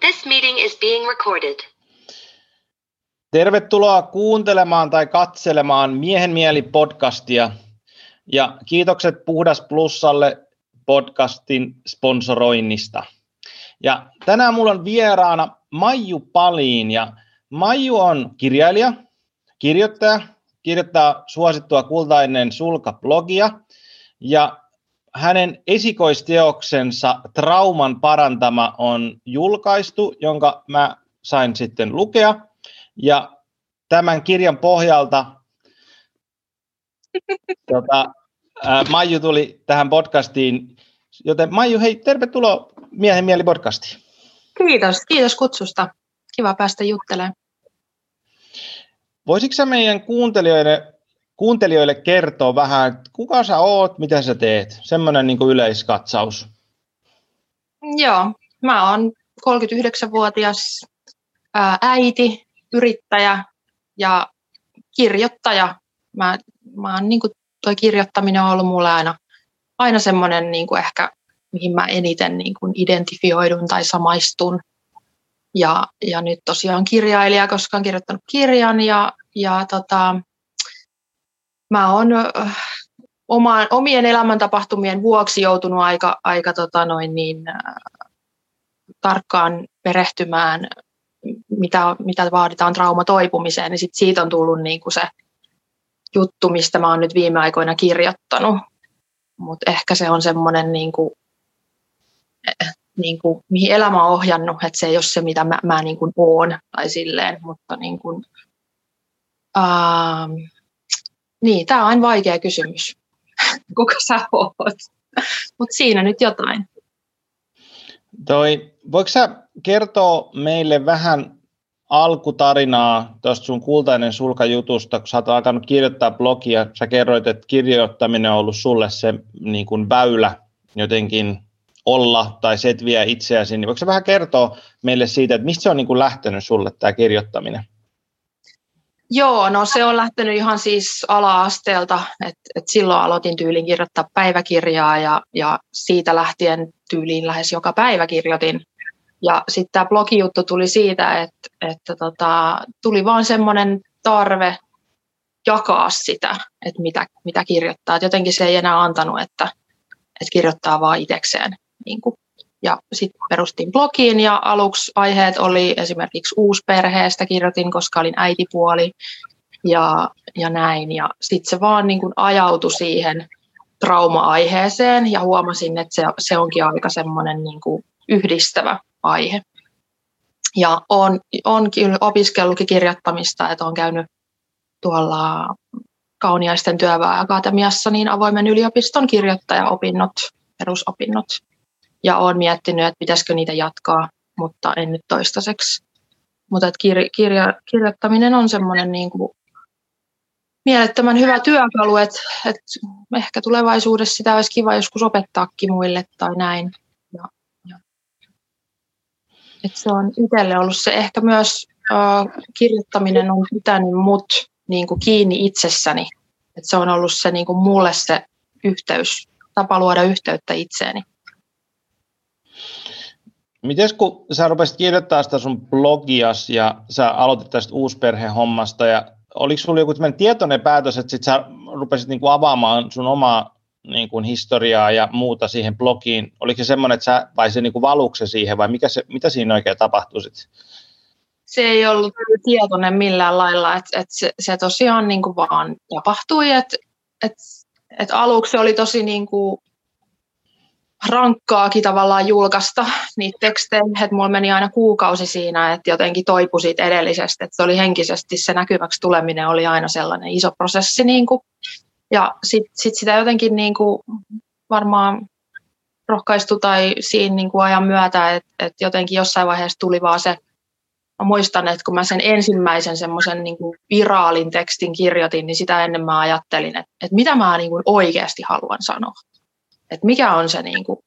This meeting is being recorded. Tervetuloa kuuntelemaan tai katselemaan Miehen mieli podcastia. Ja kiitokset Puhdas Plussalle podcastin sponsoroinnista. Ja tänään mulla on vieraana Maiju Paliin ja Maiju on kirjailija, kirjoittaja, kirjoittaa suosittua kultainen sulka-blogia ja hänen esikoisteoksensa Trauman parantama on julkaistu, jonka mä sain sitten lukea. Ja tämän kirjan pohjalta tota, ää, Maiju tuli tähän podcastiin. Joten Maiju, hei, tervetuloa Miehen mieli podcastiin. Kiitos, kiitos kutsusta. Kiva päästä juttelemaan. Voisitko meidän kuuntelijoille, kuuntelijoille kertoa vähän, että kuka sä oot, mitä sä teet? Semmoinen niin yleiskatsaus. Joo, mä oon 39-vuotias ää, äiti, yrittäjä ja kirjoittaja. Mä, mä oon, niin kuin, toi kirjoittaminen on ollut mulle aina, aina semmoinen niin kuin ehkä, mihin mä eniten niin kuin identifioidun tai samaistun. Ja, ja nyt tosiaan kirjailija, koska olen kirjoittanut kirjan ja, ja tota, mä oon oma, omien elämäntapahtumien vuoksi joutunut aika, aika tota noin niin, tarkkaan perehtymään, mitä, mitä vaaditaan traumatoipumiseen, niin sit siitä on tullut niin kuin se juttu, mistä mä oon nyt viime aikoina kirjoittanut. Mutta ehkä se on semmoinen, niin kuin, niin kuin, mihin elämä on ohjannut, että se ei ole se, mitä mä, mä niin kuin oon tai silleen, mutta niin kuin, ähm, niin, tämä on vaikea kysymys. Kuka sä oot? Mutta siinä nyt jotain. Toi, voiko sä kertoa meille vähän alkutarinaa tuosta sun kultainen sulkajutusta, kun sä oot alkanut kirjoittaa blogia, sä kerroit, että kirjoittaminen on ollut sulle se niin kuin väylä jotenkin olla tai setviä itseäsi, niin voiko sä vähän kertoa meille siitä, että mistä se on niin kuin lähtenyt sulle tämä kirjoittaminen? Joo, no se on lähtenyt ihan siis ala-asteelta, että et silloin aloitin tyyliin kirjoittaa päiväkirjaa ja, ja siitä lähtien tyyliin lähes joka päivä kirjoitin. Ja sitten tämä blogijuttu tuli siitä, että, että tota, tuli vaan semmoinen tarve jakaa sitä, että mitä, mitä kirjoittaa. Et jotenkin se ei enää antanut, että, että kirjoittaa vaan itsekseen. Niin kuin ja sitten perustin blogiin ja aluksi aiheet oli esimerkiksi uusperheestä kirjoitin, koska olin äitipuoli ja, ja näin. Ja sitten se vaan niin kuin ajautui siihen trauma-aiheeseen ja huomasin, että se, se onkin aika semmoinen niin kuin yhdistävä aihe. Ja on, on opiskellutkin kirjoittamista, että olen käynyt tuolla Kauniaisten työväenakatemiassa niin avoimen yliopiston kirjoittajaopinnot, perusopinnot ja olen miettinyt, että pitäisikö niitä jatkaa, mutta en nyt toistaiseksi. Mutta että kir- kirja- kirjoittaminen on semmoinen niin kuin mielettömän hyvä työkalu, että, että ehkä tulevaisuudessa sitä olisi kiva joskus opettaakin muille tai näin. Ja, ja. Että se on itselle ollut se ehkä myös äh, kirjoittaminen on pitänyt mut niin kuin kiinni itsessäni. Että se on ollut se niin kuin mulle se yhteys, tapa luoda yhteyttä itseeni. Miten kun sä rupesit kirjoittaa sitä sun blogias ja sä aloitit tästä uusperhehommasta ja oliko sulla joku tietoinen päätös, että sit sä rupesit niinku avaamaan sun omaa niinku historiaa ja muuta siihen blogiin? Oliko se semmoinen, että sä, vai se niinku valukse siihen vai mikä se, mitä siinä oikein tapahtui sit? Se ei ollut tietoinen millään lailla, että, että se, se tosiaan niinku vaan tapahtui, että, että, että aluksi se oli tosi niinku rankkaakin tavallaan julkaista niitä tekstejä, että mulla meni aina kuukausi siinä, että jotenkin toipui siitä edellisestä, että se oli henkisesti se näkyväksi tuleminen oli aina sellainen iso prosessi niin kuin. ja sitten sit sitä jotenkin niin kuin varmaan rohkaistu tai siinä niin kuin ajan myötä, että, että jotenkin jossain vaiheessa tuli vaan se, mä muistan, että kun mä sen ensimmäisen semmoisen niin viraalin tekstin kirjoitin, niin sitä ennen mä ajattelin, että, että mitä mä niin kuin oikeasti haluan sanoa että mikä on se, niin kuin,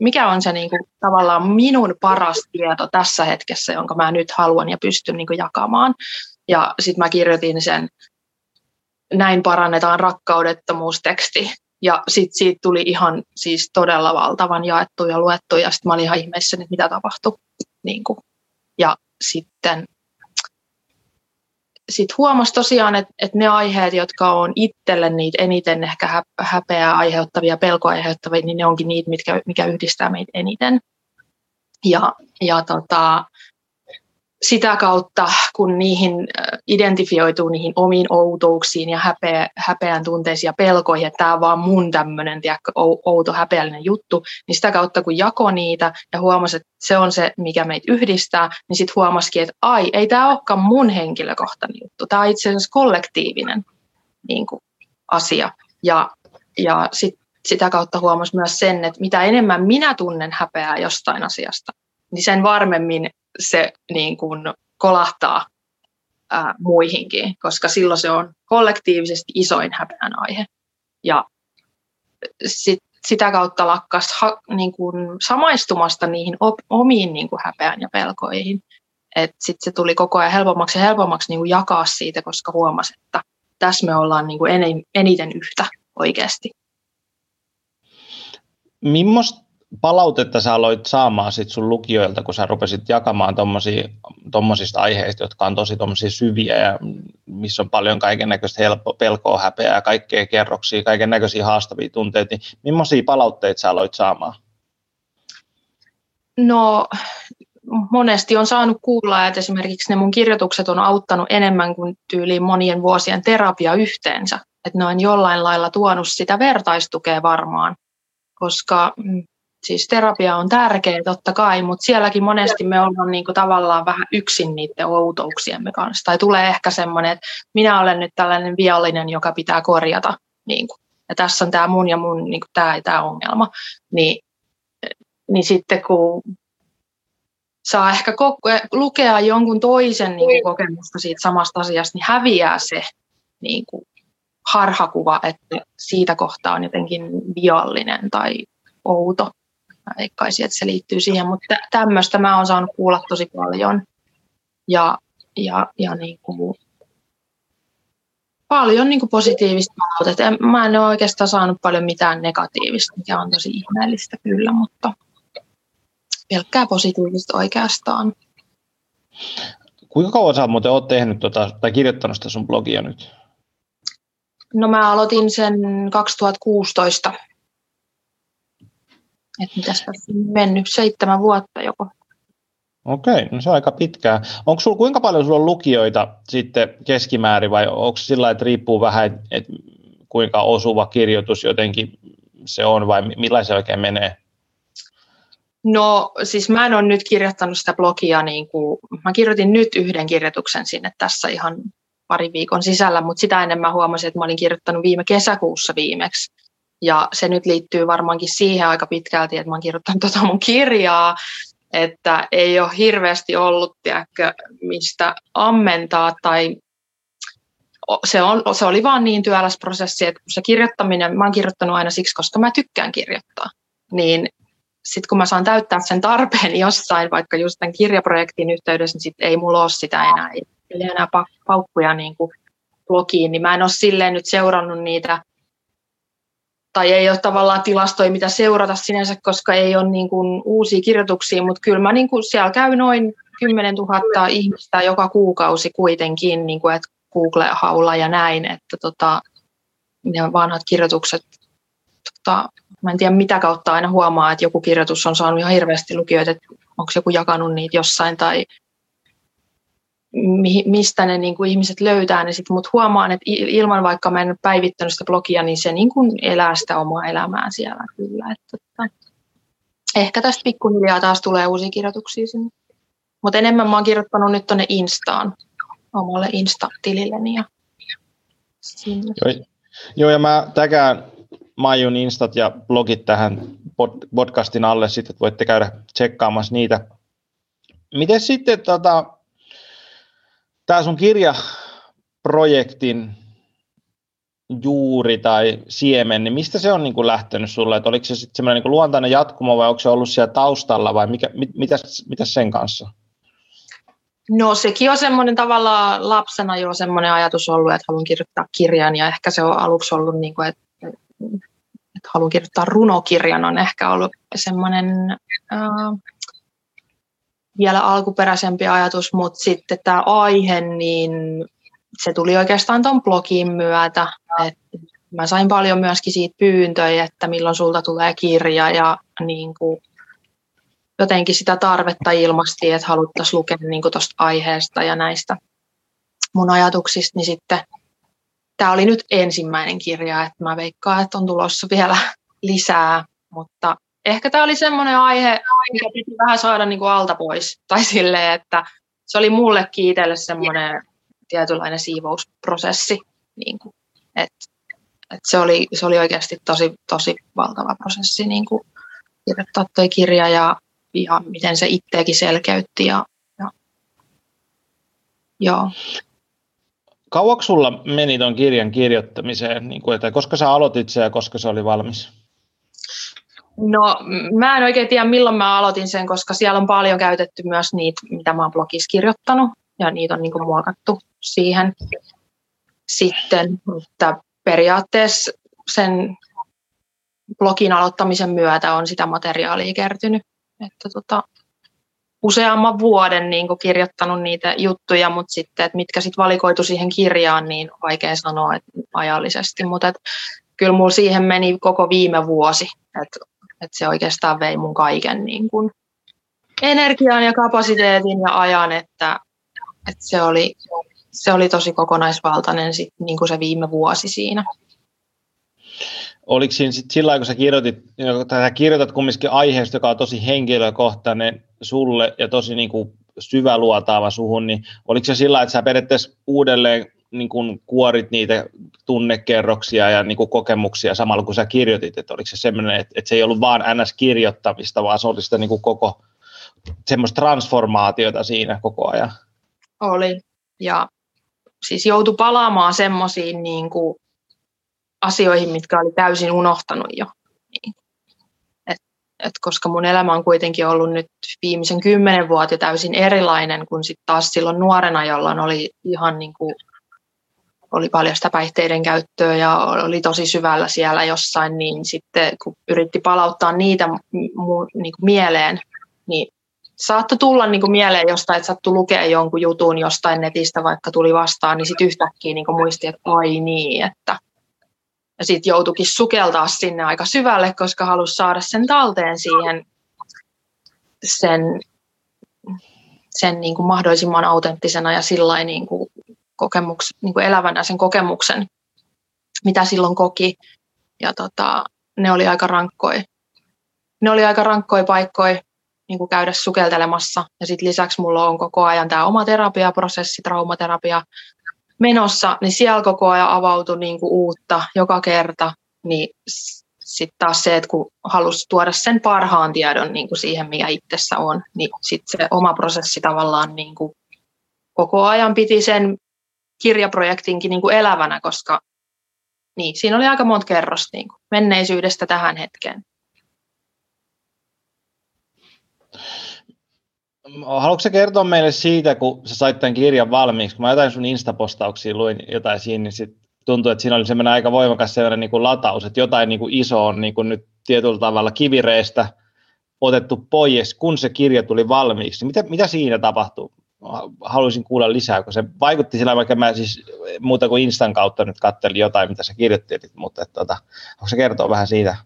mikä on se niin kuin, tavallaan minun paras tieto tässä hetkessä, jonka mä nyt haluan ja pystyn niin kuin, jakamaan. Ja sitten mä kirjoitin sen Näin parannetaan rakkaudettomuusteksti. Ja sitten siitä tuli ihan siis todella valtavan jaettu ja luettu, ja sitten mä olin ihan ihmeessä, että mitä tapahtui. Niin kuin. Ja sitten sit huomasi tosiaan, että, että ne aiheet, jotka on itselle niitä eniten ehkä häpeää aiheuttavia, pelkoa aiheuttavia, niin ne onkin niitä, mitkä, mikä yhdistää meitä eniten. Ja, ja tota, sitä kautta, kun niihin identifioituu niihin omiin outouksiin ja häpeä, häpeän tunteisiin ja pelkoihin, että tämä on vaan mun tämmöinen outo häpeällinen juttu, niin sitä kautta kun jako niitä ja huomasi, että se on se, mikä meitä yhdistää, niin sitten huomasikin, että ai, ei tämä olekaan mun henkilökohtainen juttu, tämä on itse asiassa kollektiivinen niin kuin, asia. Ja, ja sit, sitä kautta huomasi myös sen, että mitä enemmän minä tunnen häpeää jostain asiasta, niin sen varmemmin se niin kuin kolahtaa ää, muihinkin, koska silloin se on kollektiivisesti isoin häpeän aihe. Ja sit, sitä kautta lakkas ha, niin kuin samaistumasta niihin op, omiin niin kuin häpeään ja pelkoihin. Sitten se tuli koko ajan helpommaksi ja helpommaksi niin kuin jakaa siitä, koska huomasi, että tässä me ollaan niin kuin eniten yhtä oikeasti. Millaista palautetta sä aloit saamaan sit sun lukijoilta, kun sä rupesit jakamaan tuommoisista aiheista, jotka on tosi syviä ja missä on paljon kaiken näköistä pelkoa, häpeää ja kaikkea kerroksia, kaiken näköisiä haastavia tunteita, niin millaisia palautteita sä aloit saamaan? No monesti on saanut kuulla, että esimerkiksi ne mun kirjoitukset on auttanut enemmän kuin tyyliin monien vuosien terapia yhteensä. Että ne on jollain lailla tuonut sitä vertaistukea varmaan, koska mm, Siis terapia on tärkeä totta kai, mutta sielläkin monesti me ollaan niin kuin tavallaan vähän yksin niiden outouksiemme kanssa. Tai tulee ehkä semmoinen, että minä olen nyt tällainen viallinen, joka pitää korjata. Niin kuin. Ja tässä on tämä mun ja mun niin kuin tämä ja tämä ongelma. Niin, niin sitten kun saa ehkä lukea jonkun toisen niin kuin kokemusta siitä samasta asiasta, niin häviää se niin kuin harhakuva, että siitä kohtaa on jotenkin viallinen tai outo. Mä veikkaisin, että se liittyy siihen, mutta tämmöistä mä oon saanut kuulla tosi paljon. Ja, ja, ja niin kuin, paljon niin kuin positiivista palautetta. Mä en ole oikeastaan saanut paljon mitään negatiivista, mikä on tosi ihmeellistä kyllä, mutta pelkkää positiivista oikeastaan. Kuinka kauan sä muuten oot tehnyt tota, tai kirjoittanut sitä sun blogia nyt? No mä aloitin sen 2016 että mitäs tässä on mennyt, seitsemän vuotta joko. Okei, no se on aika pitkään. Onko sulla, kuinka paljon sulla on lukijoita sitten keskimäärin vai onko sillä että riippuu vähän, että et kuinka osuva kirjoitus jotenkin se on vai millä se oikein menee? No siis mä en ole nyt kirjoittanut sitä blogia, niin kuin, mä kirjoitin nyt yhden kirjoituksen sinne tässä ihan pari viikon sisällä, mutta sitä ennen mä huomasin, että mä olin kirjoittanut viime kesäkuussa viimeksi ja se nyt liittyy varmaankin siihen aika pitkälti, että mä oon kirjoittanut tuota mun kirjaa, että ei ole hirveästi ollut tiedäkö, mistä ammentaa tai se, on, se oli vaan niin työläs prosessi, että kun se kirjoittaminen, mä oon kirjoittanut aina siksi, koska mä tykkään kirjoittaa, niin sitten kun mä saan täyttää sen tarpeen jossain, vaikka just tämän kirjaprojektin yhteydessä, niin sit ei mulla ole sitä enää, ei enää paukkuja niin kuin blogiin, niin mä en ole silleen nyt seurannut niitä tai ei ole tavallaan tilastoja, mitä seurata sinänsä, koska ei ole niin kuin uusia kirjoituksia, mutta kyllä mä niin kuin siellä käy noin 10 000 ihmistä joka kuukausi kuitenkin, niin kuin, että Google-haulla ja näin, että tota, ne vanhat kirjoitukset, tota, mä en tiedä mitä kautta aina huomaa, että joku kirjoitus on saanut ihan hirveästi lukijoita, että onko joku jakanut niitä jossain tai mistä ne niin kuin ihmiset löytää ne sitten, mutta huomaan, että ilman vaikka mä en päivittänyt sitä blogia, niin se niin kuin elää sitä omaa elämää siellä kyllä. Että, että, ehkä tästä pikkuhiljaa taas tulee uusia kirjoituksia sinne. Mutta enemmän mä oon kirjoittanut nyt tuonne Instaan, omalle Insta-tililleni ja. Joo, joo, ja mä täkään Maijun Instat ja blogit tähän podcastin alle, sitten voitte käydä tsekkaamassa niitä. Miten sitten tota, tämä sun kirjaprojektin juuri tai siemen, niin mistä se on niin kuin lähtenyt sulle? Että oliko se sitten semmoinen niin luontainen jatkumo vai onko se ollut siellä taustalla vai mikä, mit, mitäs, mitäs sen kanssa? No sekin on semmoinen tavallaan lapsena jo semmoinen ajatus ollut, että haluan kirjoittaa kirjan ja ehkä se on aluksi ollut, niin kuin, että, että haluan kirjoittaa runokirjan on ehkä ollut semmoinen äh, vielä alkuperäisempi ajatus, mutta sitten tämä aihe, niin se tuli oikeastaan tuon blogin myötä. Et mä sain paljon myöskin siitä pyyntöjä, että milloin sulta tulee kirja ja niin kuin jotenkin sitä tarvetta ilmasti, että haluttaisiin lukea niin tuosta aiheesta ja näistä mun ajatuksista, niin sitten tämä oli nyt ensimmäinen kirja, että mä veikkaan, että on tulossa vielä lisää, mutta ehkä tämä oli semmoinen aihe, mikä piti vähän saada niin kuin alta pois, tai silleen, että se oli mulle kiitelle semmoinen tietynlainen siivousprosessi, niin kuin, että, että se, oli, se oli oikeasti tosi, tosi valtava prosessi niin kuin kirjoittaa tuo kirja ja, ja miten se itseäkin selkeytti ja, ja joo. Kauaksi sulla meni tuon kirjan kirjoittamiseen, niin kuin, että koska sä aloitit sen ja koska se oli valmis? No mä en oikein tiedä milloin mä aloitin sen, koska siellä on paljon käytetty myös niitä, mitä mä oon blogissa kirjoittanut. Ja niitä on niin kuin muokattu siihen. Sitten, mutta periaatteessa sen blogin aloittamisen myötä on sitä materiaalia kertynyt. Että tota, useamman vuoden niin kuin kirjoittanut niitä juttuja, mutta sitten, että mitkä sitten valikoitu siihen kirjaan, niin vaikea sanoa että ajallisesti, mutta että kyllä mulla siihen meni koko viime vuosi, että, että se oikeastaan vei mun kaiken niin kuin energian ja kapasiteetin ja ajan, että, että se, oli, se oli tosi kokonaisvaltainen sit, niin kuin se viime vuosi siinä. Oliko siinä sit sillä kun sä kirjoitit, tai kirjoitat kumminkin aiheesta, joka on tosi henkilökohtainen sulle ja tosi niin kuin syväluotaava suhun, niin oliko se sillä että sä periaatteessa uudelleen niin kuin kuorit niitä tunnekerroksia ja niin kuin kokemuksia samalla kun sä kirjoitit, että oliko se semmoinen, että, että se ei ollut vaan NS-kirjoittamista, vaan se oli sitä niin kuin koko semmoista transformaatiota siinä koko ajan? Oli, ja siis joutui palaamaan semmoisiin niin asioihin, mitkä oli täysin unohtanut jo. Niin. Et, et koska mun elämä on kuitenkin ollut nyt viimeisen kymmenen vuotta täysin erilainen kuin sitten taas silloin nuorena, jolloin oli ihan niin kuin, oli paljon sitä päihteiden käyttöä ja oli tosi syvällä siellä jossain, niin sitten kun yritti palauttaa niitä mu, niin kuin mieleen, niin saattoi tulla niin kuin mieleen jostain, että sattui lukea jonkun jutun jostain netistä, vaikka tuli vastaan, niin sitten yhtäkkiä niin kuin muisti, että ai niin, että ja sitten joutuikin sukeltaa sinne aika syvälle, koska halusi saada sen talteen siihen sen, sen niin kuin mahdollisimman autenttisena ja sillä niin kuin kokemuks, niin kuin elävänä sen kokemuksen, mitä silloin koki. Ja tota, ne oli aika rankkoja. Ne oli aika rankkoja paikkoja niin kuin käydä sukeltelemassa. Ja sitten lisäksi mulla on koko ajan tämä oma terapiaprosessi, traumaterapia, menossa, niin siellä koko ajan avautui niin kuin uutta joka kerta, niin sitten taas se, että kun halusi tuoda sen parhaan tiedon niin kuin siihen, mikä itsessä on, niin sitten se oma prosessi tavallaan niin kuin koko ajan piti sen kirjaprojektinkin niin kuin elävänä, koska niin, siinä oli aika monta kerrosta niin kuin menneisyydestä tähän hetkeen. Haluatko sä kertoa meille siitä, kun sä sait tämän kirjan valmiiksi? Kun mä jotain sun instapostauksia luin jotain siinä, niin sit tuntui, että siinä oli semmoinen aika voimakas sellainen niin kuin lataus, että jotain niin kuin iso on niin kuin nyt tietyllä tavalla kivireestä otettu pois, kun se kirja tuli valmiiksi. Mitä, mitä siinä tapahtuu? Haluaisin kuulla lisää, kun se vaikutti sillä, vaikka mä siis muuta kuin Instan kautta nyt kattelin jotain, mitä sä kirjoittelit, mutta että, tota, onko se kertoa vähän siitä?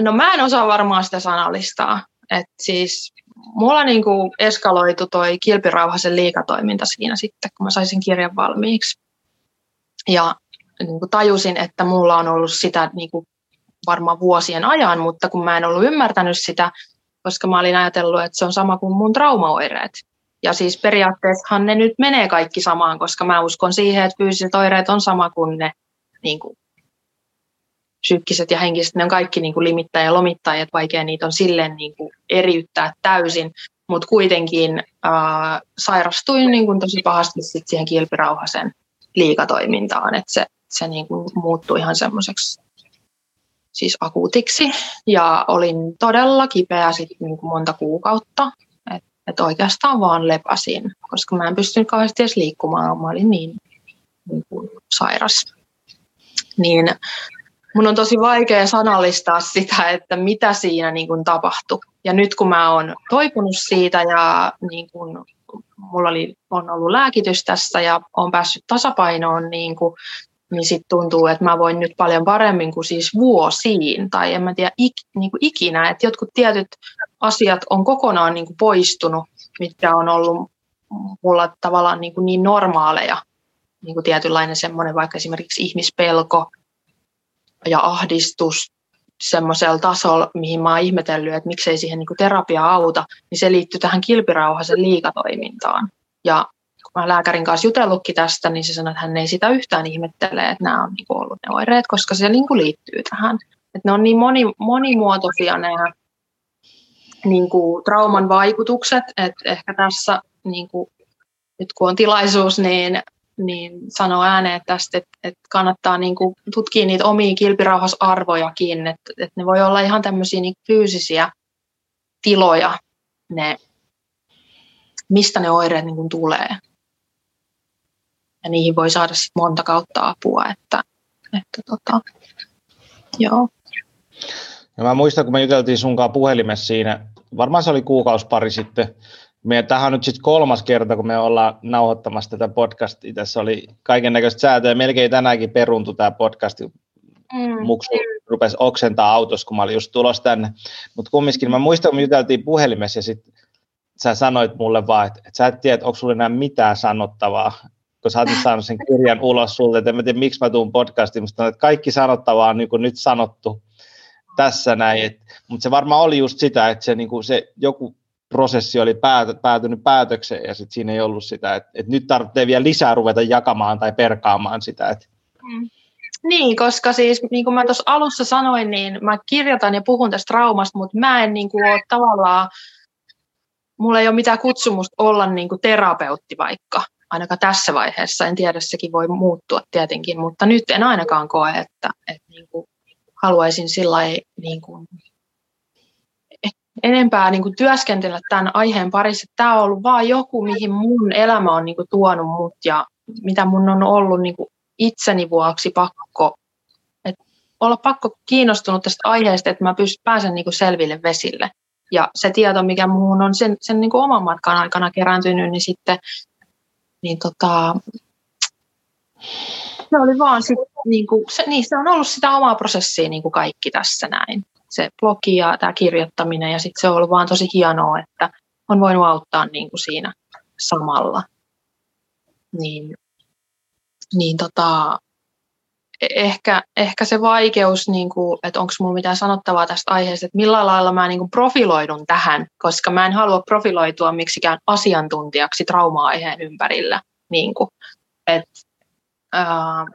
No mä en osaa varmaan sitä sanallistaa. Et siis mulla niin kuin eskaloitu toi kilpirauhasen liikatoiminta siinä sitten, kun mä saisin kirjan valmiiksi. Ja niin kuin tajusin, että mulla on ollut sitä niin kuin varmaan vuosien ajan, mutta kun mä en ollut ymmärtänyt sitä, koska mä olin ajatellut, että se on sama kuin mun traumaoireet. Ja siis periaatteessahan ne nyt menee kaikki samaan, koska mä uskon siihen, että fyysiset oireet on sama kuin ne niin kuin psyykkiset ja henkiset, ne on kaikki niin kuin limittäjä ja lomittajia, että vaikea niitä on silleen niin kuin eriyttää täysin, mutta kuitenkin ää, sairastuin niin kuin tosi pahasti sit siihen kilpirauhasen liikatoimintaan, että se, se niin kuin muuttui ihan semmoiseksi siis akuutiksi ja olin todella kipeä sit niin kuin monta kuukautta, että et oikeastaan vaan lepäsin, koska mä en pystynyt kauheasti edes liikkumaan, mä olin niin, niin kuin sairas. Niin mun on tosi vaikea sanallistaa sitä, että mitä siinä niin kuin tapahtui. Ja nyt kun mä oon toipunut siitä ja niin kuin, mulla oli, on ollut lääkitys tässä ja on päässyt tasapainoon, niin, kuin, niin sitten tuntuu, että mä voin nyt paljon paremmin kuin siis vuosiin, tai en mä tiedä ik, niin kuin ikinä, että jotkut tietyt asiat on kokonaan niin kuin poistunut, mitkä on ollut mulla tavallaan niin, kuin niin normaaleja, niin kuin tietynlainen semmoinen vaikka esimerkiksi ihmispelko ja ahdistus semmoisella tasolla, mihin mä oon ihmetellyt, että miksei siihen niin kuin terapia auta, niin se liittyy tähän kilpirauhasen liikatoimintaan. Ja mä lääkärin kanssa jutellutkin tästä, niin se sanoi, että hän ei sitä yhtään ihmettele, että nämä on niin kuin ollut ne oireet, koska se niin kuin liittyy tähän. Että ne on niin moni, monimuotoisia nämä niin kuin trauman vaikutukset, että ehkä tässä niin kuin, nyt kun on tilaisuus, niin, niin sanoo ääneen tästä, että, että kannattaa niin kuin tutkia niitä omia kilpirauhasarvojakin, että, että ne voi olla ihan tämmöisiä niin fyysisiä tiloja, ne, mistä ne oireet niin kuin tulee. Ja niihin voi saada sit monta kautta apua, että, että tota, joo. Ja mä muistan, kun me juteltiin sunkaan puhelimessa siinä, varmaan se oli kuukausi pari sitten, me, tähän on nyt sitten kolmas kerta, kun me ollaan nauhoittamassa tätä podcastia. Tässä oli kaiken näköistä säätöä. Melkein tänäänkin peruntu tämä podcast. Mm. Muksu rupesi oksentaa autossa, kun mä olin just tulossa tänne. Mutta kumminkin mä muistan, kun me juteltiin puhelimessa ja sitten sä sanoit mulle vaan, että, että sä et tiedä, että onko sulla enää mitään sanottavaa, kun sä oot saanut sen kirjan ulos sulta, että en mä tiedä, miksi mä tuun podcastiin, mutta kaikki sanottavaa on niin nyt sanottu tässä näin, mutta se varmaan oli just sitä, että se, niin kuin se joku prosessi oli päät, päätynyt päätökseen ja sitten siinä ei ollut sitä, että, että nyt tarvitsee vielä lisää ruveta jakamaan tai perkaamaan sitä. Että. Mm. Niin, koska siis niin kuin mä tuossa alussa sanoin, niin mä kirjoitan ja puhun tästä traumasta, mutta mä en niin kuin, ole tavallaan, mulla ei ole mitään kutsumusta olla niin kuin terapeutti vaikka, ainakaan tässä vaiheessa. En tiedä, sekin voi muuttua tietenkin, mutta nyt en ainakaan koe, että, että niin kuin haluaisin sillä niin enempää niin kuin työskentellä tämän aiheen parissa. Tämä on ollut vain joku, mihin mun elämä on niin kuin tuonut mut ja mitä mun on ollut niin kuin itseni vuoksi pakko, olla pakko kiinnostunut tästä aiheesta, että mä pyst, pääsen niin kuin selville vesille. Ja se tieto, mikä muun on sen, sen niin kuin oman matkan aikana kerääntynyt, niin sitten niin tota, se oli vaan sit, niin kuin, se, niin, se on ollut sitä omaa prosessia niin kuin kaikki tässä näin se blogi ja tämä kirjoittaminen ja sitten se on ollut vaan tosi hienoa, että on voinut auttaa niin kuin siinä samalla. Niin, niin tota, ehkä, ehkä se vaikeus, niin kuin, että onko minulla mitään sanottavaa tästä aiheesta, että millä lailla mä niin kuin profiloidun tähän, koska mä en halua profiloitua miksikään asiantuntijaksi trauma-aiheen ympärillä. Niin kuin, et, ää,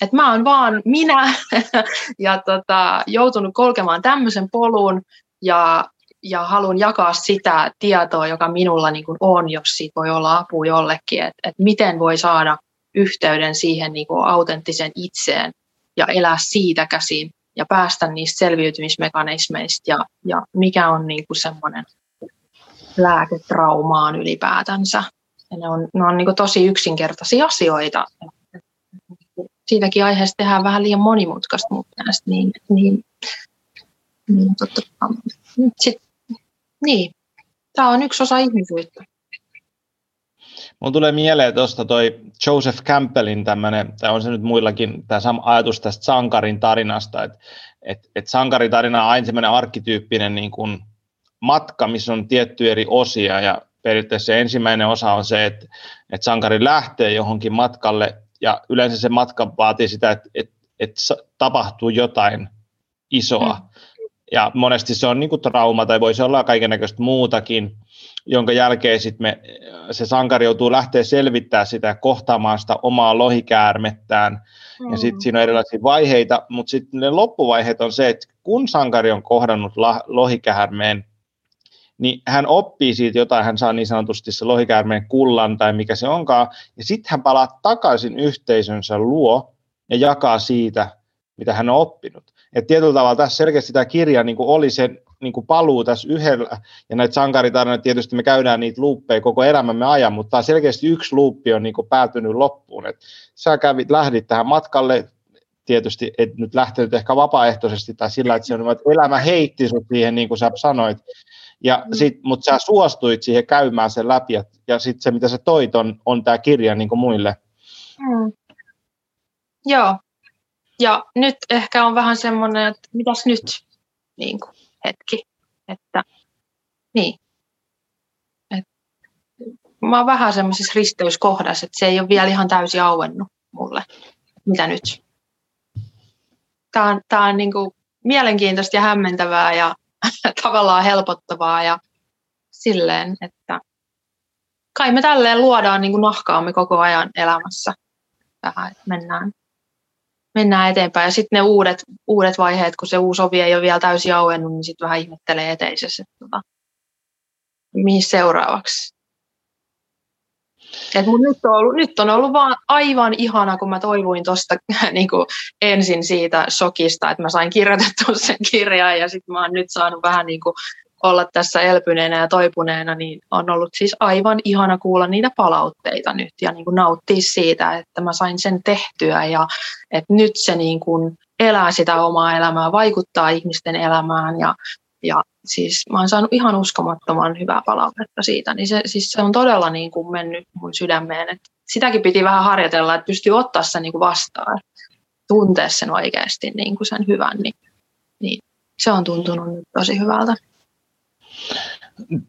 että mä oon vaan minä ja tota, joutunut kolkemaan tämmöisen polun ja, ja haluan jakaa sitä tietoa, joka minulla niin kuin on, jos siitä voi olla apu jollekin, että et miten voi saada yhteyden siihen niin kuin autenttisen itseen ja elää siitä käsin ja päästä niistä selviytymismekanismeista ja, ja mikä on niin kuin semmoinen lääke traumaan ylipäätänsä. Ja ne on, ne on niin kuin tosi yksinkertaisia asioita siitäkin aiheesta tehdään vähän liian monimutkaista mun mielestä, niin, niin, niin, totta, sit, niin. tämä on yksi osa ihmisyyttä. Mun tulee mieleen tuosta toi Joseph Campbellin tämmöinen, tai on se nyt muillakin, tämä ajatus tästä sankarin tarinasta, että et, et sankarin tarina on aina semmoinen arkkityyppinen niin kuin matka, missä on tietty eri osia, ja periaatteessa ensimmäinen osa on se, että, että sankari lähtee johonkin matkalle ja yleensä se matka vaatii sitä, että, että, että tapahtuu jotain isoa. Mm. Ja monesti se on niin kuin trauma tai voisi olla kaiken näköistä muutakin, jonka jälkeen sit me, se sankari joutuu lähteä selvittämään sitä, kohtaamaan sitä omaa lohikäärmettään. Mm. Ja sitten siinä on erilaisia vaiheita, mutta sitten ne loppuvaiheet on se, että kun sankari on kohdannut la, lohikäärmeen, niin hän oppii siitä jotain, hän saa niin sanotusti se lohikäärmeen kullan tai mikä se onkaan, ja sitten hän palaa takaisin yhteisönsä luo ja jakaa siitä, mitä hän on oppinut. Et tietyllä tavalla tässä selkeästi tämä kirja niin kuin oli se niin kuin paluu tässä yhdellä, ja näitä sankaritarinoita tietysti me käydään niitä luuppeja koko elämämme ajan, mutta selkeästi yksi luuppi on niin kuin päätynyt loppuun. Et sä kävit, lähdit tähän matkalle, tietysti, et nyt lähtenyt ehkä vapaaehtoisesti tai sillä, että se on, että elämä heitti sut siihen, niin kuin sä sanoit, ja mm. sit, mutta sä suostuit siihen käymään sen läpi, ja, ja sitten se, mitä sä toit, on, on tämä kirja niin kuin muille. Mm. Joo, ja nyt ehkä on vähän semmoinen, että mitäs nyt niin kuin, hetki, että niin. Et, mä oon vähän semmoisessa risteyskohdassa, että se ei ole vielä ihan täysin auennut mulle, mitä nyt. Tämä on, tää on niin kuin mielenkiintoista ja hämmentävää ja tavallaan helpottavaa ja silleen, että kai me tälleen luodaan niin kuin nahkaamme koko ajan elämässä. Tähän, että mennään, mennään eteenpäin. Ja sitten ne uudet, uudet vaiheet, kun se uusi ovi ei ole vielä täysin auennut, niin sitten vähän ihmettelee eteisessä, että tota, mihin seuraavaksi. Et mun nyt, on ollut, nyt on ollut vaan aivan ihana, kun mä toivuin tuosta niin ensin siitä shokista, että mä sain kirjoitettua sen kirjan ja sitten mä oon nyt saanut vähän niin kuin olla tässä elpyneenä ja toipuneena, niin on ollut siis aivan ihana kuulla niitä palautteita nyt ja niin kuin nauttia siitä, että mä sain sen tehtyä ja että nyt se niin kuin elää sitä omaa elämää, vaikuttaa ihmisten elämään ja, ja siis mä oon saanut ihan uskomattoman hyvää palautetta siitä, niin se, siis se on todella niin kuin mennyt mun sydämeen. Et sitäkin piti vähän harjoitella, että pystyy ottaa sen niin kuin vastaan, tuntea sen oikeasti niin kuin sen hyvän, niin, niin se on tuntunut nyt tosi hyvältä.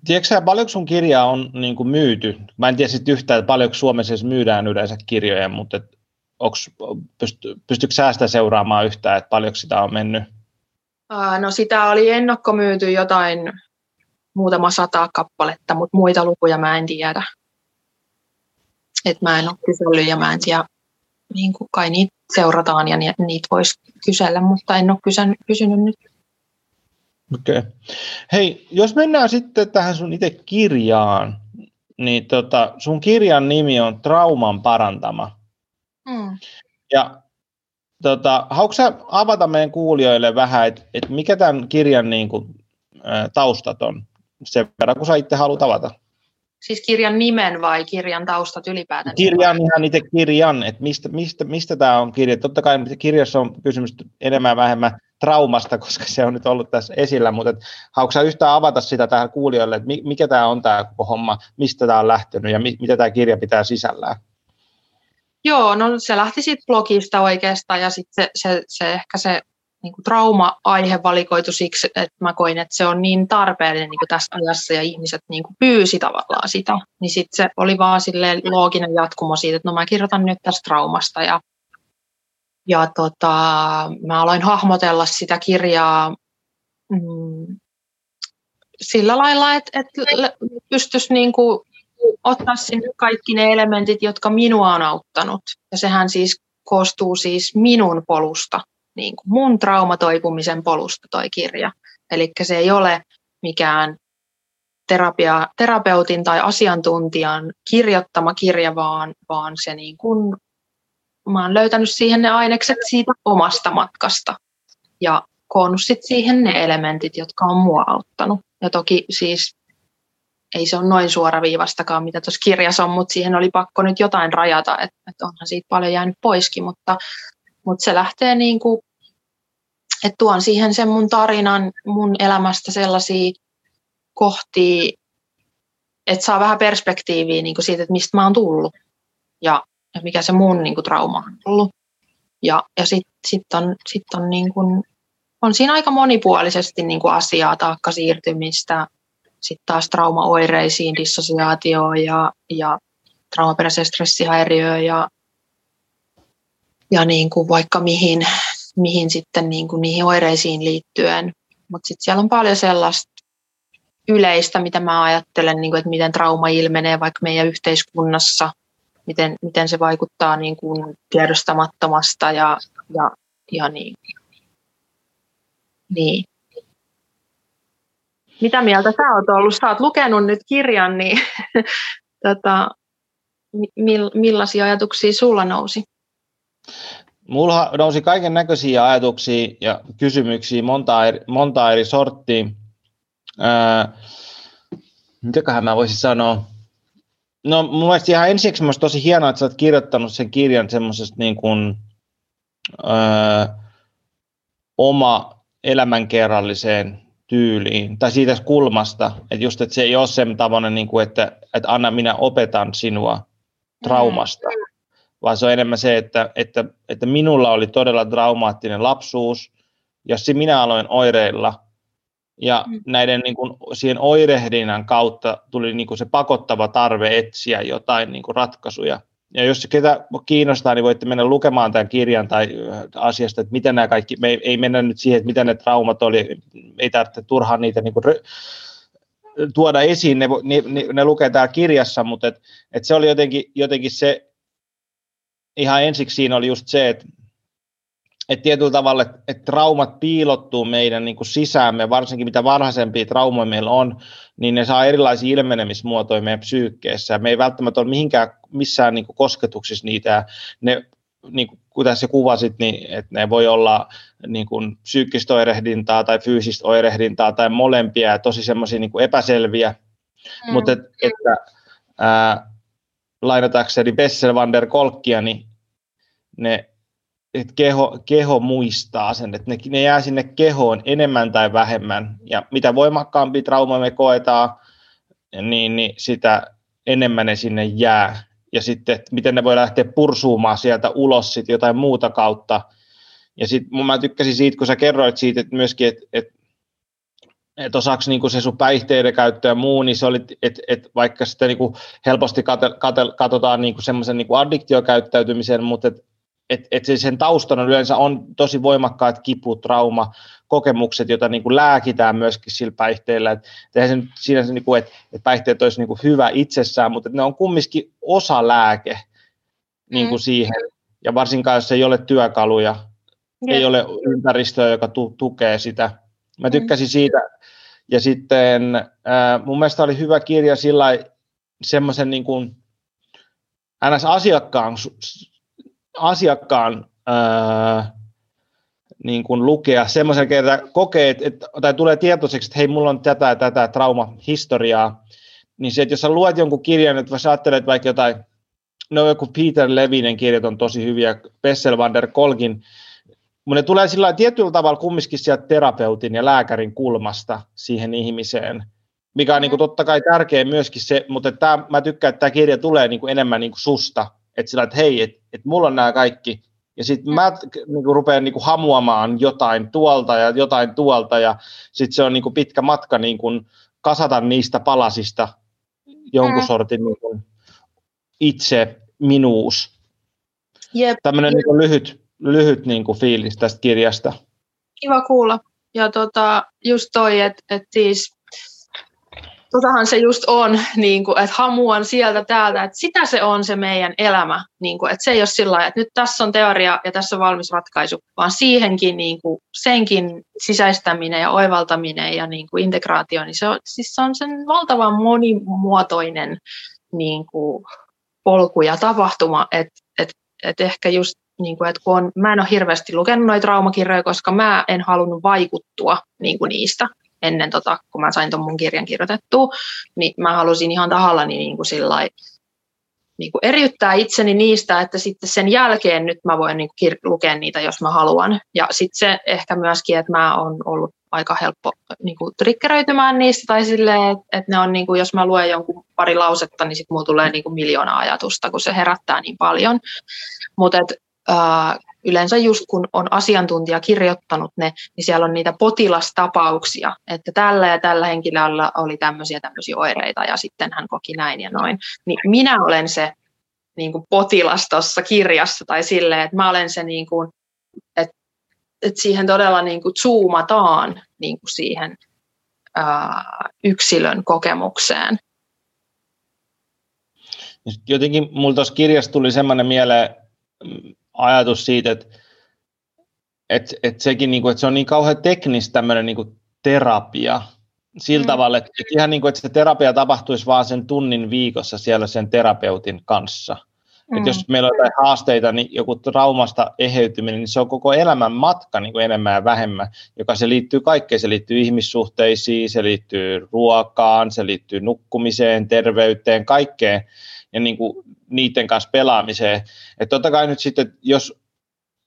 Tiedätkö paljonko sun kirjaa on niin kuin myyty? Mä en tiedä sitten yhtään, että paljonko Suomessa edes myydään yleensä kirjoja, mutta et onks, pysty, pystyykö säästä seuraamaan yhtään, että paljonko sitä on mennyt? No sitä oli ennakkomyyty jotain muutama sata kappaletta, mutta muita lukuja mä en tiedä. Et mä en ole kysellyt ja mä en tiedä, niin kuin kai niitä seurataan ja niitä voisi kysellä, mutta en ole kysynyt nyt. Okei. Okay. Hei, jos mennään sitten tähän sun itse kirjaan, niin tota, sun kirjan nimi on Trauman parantama. Mm. Ja tota, haluatko sä avata meidän kuulijoille vähän, että et mikä tämän kirjan niin kuin, ä, taustat on, sen verran kun sä itse haluat avata? Siis kirjan nimen vai kirjan taustat ylipäätään? Kirjan ihan itse kirjan, että mistä, mistä, mistä tämä on kirja. Totta kai kirjassa on kysymys enemmän vähemmän traumasta, koska se on nyt ollut tässä esillä, mutta haluatko sä yhtään avata sitä tähän kuulijoille, että mikä tämä on tämä koko homma, mistä tämä on lähtenyt ja mitä tämä kirja pitää sisällään? Joo, no se lähti siitä blogista oikeastaan ja sitten se, se, se, ehkä se niin kuin trauma-aihe valikoitu siksi, että mä koin, että se on niin tarpeellinen niin kuin tässä ajassa ja ihmiset niin kuin pyysi tavallaan sitä. Niin sitten se oli vaan silleen looginen jatkumo siitä, että no mä kirjoitan nyt tästä traumasta ja, ja tota, mä aloin hahmotella sitä kirjaa mm, sillä lailla, että, että pystyisi niin ottaa sinne kaikki ne elementit, jotka minua on auttanut. Ja sehän siis koostuu siis minun polusta, niin kuin mun traumatoipumisen polusta toi kirja. Eli se ei ole mikään terapia, terapeutin tai asiantuntijan kirjoittama kirja, vaan, vaan se niin kuin, mä oon löytänyt siihen ne ainekset siitä omasta matkasta ja koonnut sit siihen ne elementit, jotka on mua auttanut. Ja toki siis ei se ole noin suoraviivastakaan, mitä tuossa kirjassa on, mutta siihen oli pakko nyt jotain rajata, että, että onhan siitä paljon jäänyt poiskin, mutta, mutta se lähtee niin kuin, että tuon siihen sen mun tarinan mun elämästä sellaisia kohtia, että saa vähän perspektiiviä niin kuin siitä, että mistä mä oon tullut ja, ja mikä se mun niin kuin, trauma on ollut. Ja, ja sitten sit on, sit on, niin on siinä aika monipuolisesti niin kuin asiaa, taakkasiirtymistä, sitten taas traumaoireisiin, dissosiaatioon ja, ja traumaperäiseen stressihäiriöön ja, ja niin kuin vaikka mihin, mihin sitten niin kuin niihin oireisiin liittyen. Mutta sitten siellä on paljon sellaista yleistä, mitä mä ajattelen, niin kuin, että miten trauma ilmenee vaikka meidän yhteiskunnassa, miten, miten se vaikuttaa niin kuin tiedostamattomasta ja, ja, ja niin. niin. Mitä mieltä sä oot ollut? Sä oot lukenut nyt kirjan, niin tota, mill, millaisia ajatuksia sulla nousi? Mulla nousi kaiken näköisiä ajatuksia ja kysymyksiä, monta eri, monta eri sorttia. Ää, mitäköhän mä voisin sanoa? No mun mielestä ihan ensiksi tosi hienoa, että sä oot kirjoittanut sen kirjan semmoisesta niin kuin, öö, oma elämänkerralliseen tyyliin, tai siitä kulmasta, että just, että se ei ole sen tavalla, niin kuin, että, että anna minä opetan sinua traumasta, mm. vaan se on enemmän se, että, että, että minulla oli todella traumaattinen lapsuus, jossa minä aloin oireilla, ja mm. näiden niin kuin, siihen oirehdinnan kautta tuli niin kuin se pakottava tarve etsiä jotain niin kuin ratkaisuja. Ja jos ketä kiinnostaa, niin voitte mennä lukemaan tämän kirjan tai asiasta, että miten nämä kaikki, me ei, ei mennä nyt siihen, että mitä ne traumat oli, ei tarvitse turhaan niitä niin kuin, tuoda esiin, ne, ne, ne lukee täällä kirjassa, mutta et, et se oli jotenkin, jotenkin se, ihan ensiksi siinä oli just se, että että tietyllä tavalla, että, että traumat piilottuu meidän niin kuin sisäämme, varsinkin mitä varhaisempia traumoja meillä on, niin ne saa erilaisia ilmenemismuotoja meidän psyykkeessä. Me ei välttämättä ole mihinkään, missään niin kuin kosketuksissa niitä, ne, niin kuin, kuten sä kuvasit, niin että ne voi olla niin kuin psyykkistä oirehdintaa tai fyysistä oirehdintaa tai molempia, ja tosi semmoisia niin epäselviä, mm. mutta et, että ää, lainatakseni Bessel van der Kolkkia, niin ne että keho, keho muistaa sen, että ne, ne jää sinne kehoon enemmän tai vähemmän, ja mitä voimakkaampi trauma me koetaan, niin, niin sitä enemmän ne sinne jää. Ja sitten, että miten ne voi lähteä pursuumaan sieltä ulos sit jotain muuta kautta. Ja sitten mä tykkäsin siitä, kun sä kerroit siitä, että myöskin, että, että että osaksi niin se sun päihteiden käyttö ja muu, niin se oli, että et vaikka sitä niin helposti katel, katel, katsotaan niin semmoisen niin addiktiokäyttäytymisen, mutta et että et sen taustana yleensä on tosi voimakkaat kipu, trauma, kokemukset, joita niin kuin lääkitään myöskin sillä päihteillä. Et, et se siinä se, niin kuin, että et päihteet olisi niin kuin hyvä itsessään, mutta ne on kumminkin osa lääke niin kuin mm. siihen. Ja varsinkaan, jos ei ole työkaluja, yeah. ei ole ympäristöä, joka tu- tukee sitä. Mä mm. tykkäsin mm. siitä. Ja sitten äh, mun mielestä oli hyvä kirja sillä semmoisen niin kuin, ns. asiakkaan asiakkaan ää, niin kuin lukea semmoisen kerran kokee, että, tai tulee tietoiseksi, että hei, mulla on tätä ja tätä traumahistoriaa, niin se, että jos sä luet jonkun kirjan, että sä ajattelet vaikka jotain, no joku Peter Levinen kirjat on tosi hyviä, Bessel van der Kolkin, mutta ne tulee sillä tietyllä tavalla kumminkin sieltä terapeutin ja lääkärin kulmasta siihen ihmiseen, mikä on niin kuin, totta kai tärkeä myöskin se, mutta tämä, mä tykkään, että tämä kirja tulee niin kuin enemmän niin kuin susta, että sillä, että hei, että et mulla on nämä kaikki, ja sitten mä niin kuin, rupean niin kuin, hamuamaan jotain tuolta ja jotain tuolta, ja sitten se on niin kuin, pitkä matka niin kuin, kasata niistä palasista jonkun mm. sortin niin kuin, itse minuus. Yep. Tämmöinen niin lyhyt, lyhyt niin kuin, fiilis tästä kirjasta. Kiva kuulla. Ja tota, just toi, että et siis totahan se just on, niin kuin, että hamuan sieltä täältä, että sitä se on se meidän elämä. Niin kuin, että se ei ole sillä että nyt tässä on teoria ja tässä on valmis ratkaisu, vaan siihenkin niin kuin, senkin sisäistäminen ja oivaltaminen ja niin kuin, integraatio, niin se on, siis se on sen valtavan monimuotoinen niin kuin, polku ja tapahtuma, että et, et ehkä just niin kuin, että kun on, mä en ole hirveästi lukenut noita traumakirjoja, koska mä en halunnut vaikuttua niin kuin niistä ennen, tota, kun mä sain tuon mun kirjan kirjoitettua, niin mä halusin ihan tahallani niin kuin sillai, niin kuin eriyttää itseni niistä, että sitten sen jälkeen nyt mä voin niin kuin lukea niitä, jos mä haluan. Ja sitten se ehkä myöskin, että mä oon ollut aika helppo niin kuin triggeröitymään niistä, tai silleen, että, että ne on, niin kuin, jos mä luen jonkun pari lausetta, niin sitten mulla tulee niin kuin miljoona ajatusta, kun se herättää niin paljon. Mutta yleensä just kun on asiantuntija kirjoittanut ne, niin siellä on niitä potilastapauksia, että tällä ja tällä henkilöllä oli tämmöisiä tämmöisiä oireita ja sitten hän koki näin ja noin. Niin minä olen se niin kuin potilas tuossa kirjassa tai silleen, että mä olen se, niin kuin, että, että siihen todella niin kuin zoomataan niin kuin siihen ää, yksilön kokemukseen. Jotenkin mulla tuossa kirjassa tuli semmoinen mieleen, ajatus siitä, että, että, että, sekin, niin kuin, että se on niin kauhean teknistä tämmöinen niin kuin terapia, sillä mm. tavalla, että, että ihan niin kuin, että se terapia tapahtuisi vaan sen tunnin viikossa siellä sen terapeutin kanssa. Mm. Että jos meillä on jotain haasteita, niin joku traumasta eheytyminen, niin se on koko elämän matka niin kuin enemmän ja vähemmän, joka se liittyy kaikkeen. Se liittyy ihmissuhteisiin, se liittyy ruokaan, se liittyy nukkumiseen, terveyteen, kaikkeen ja niin kuin niiden kanssa pelaamiseen. Että totta kai nyt sitten, jos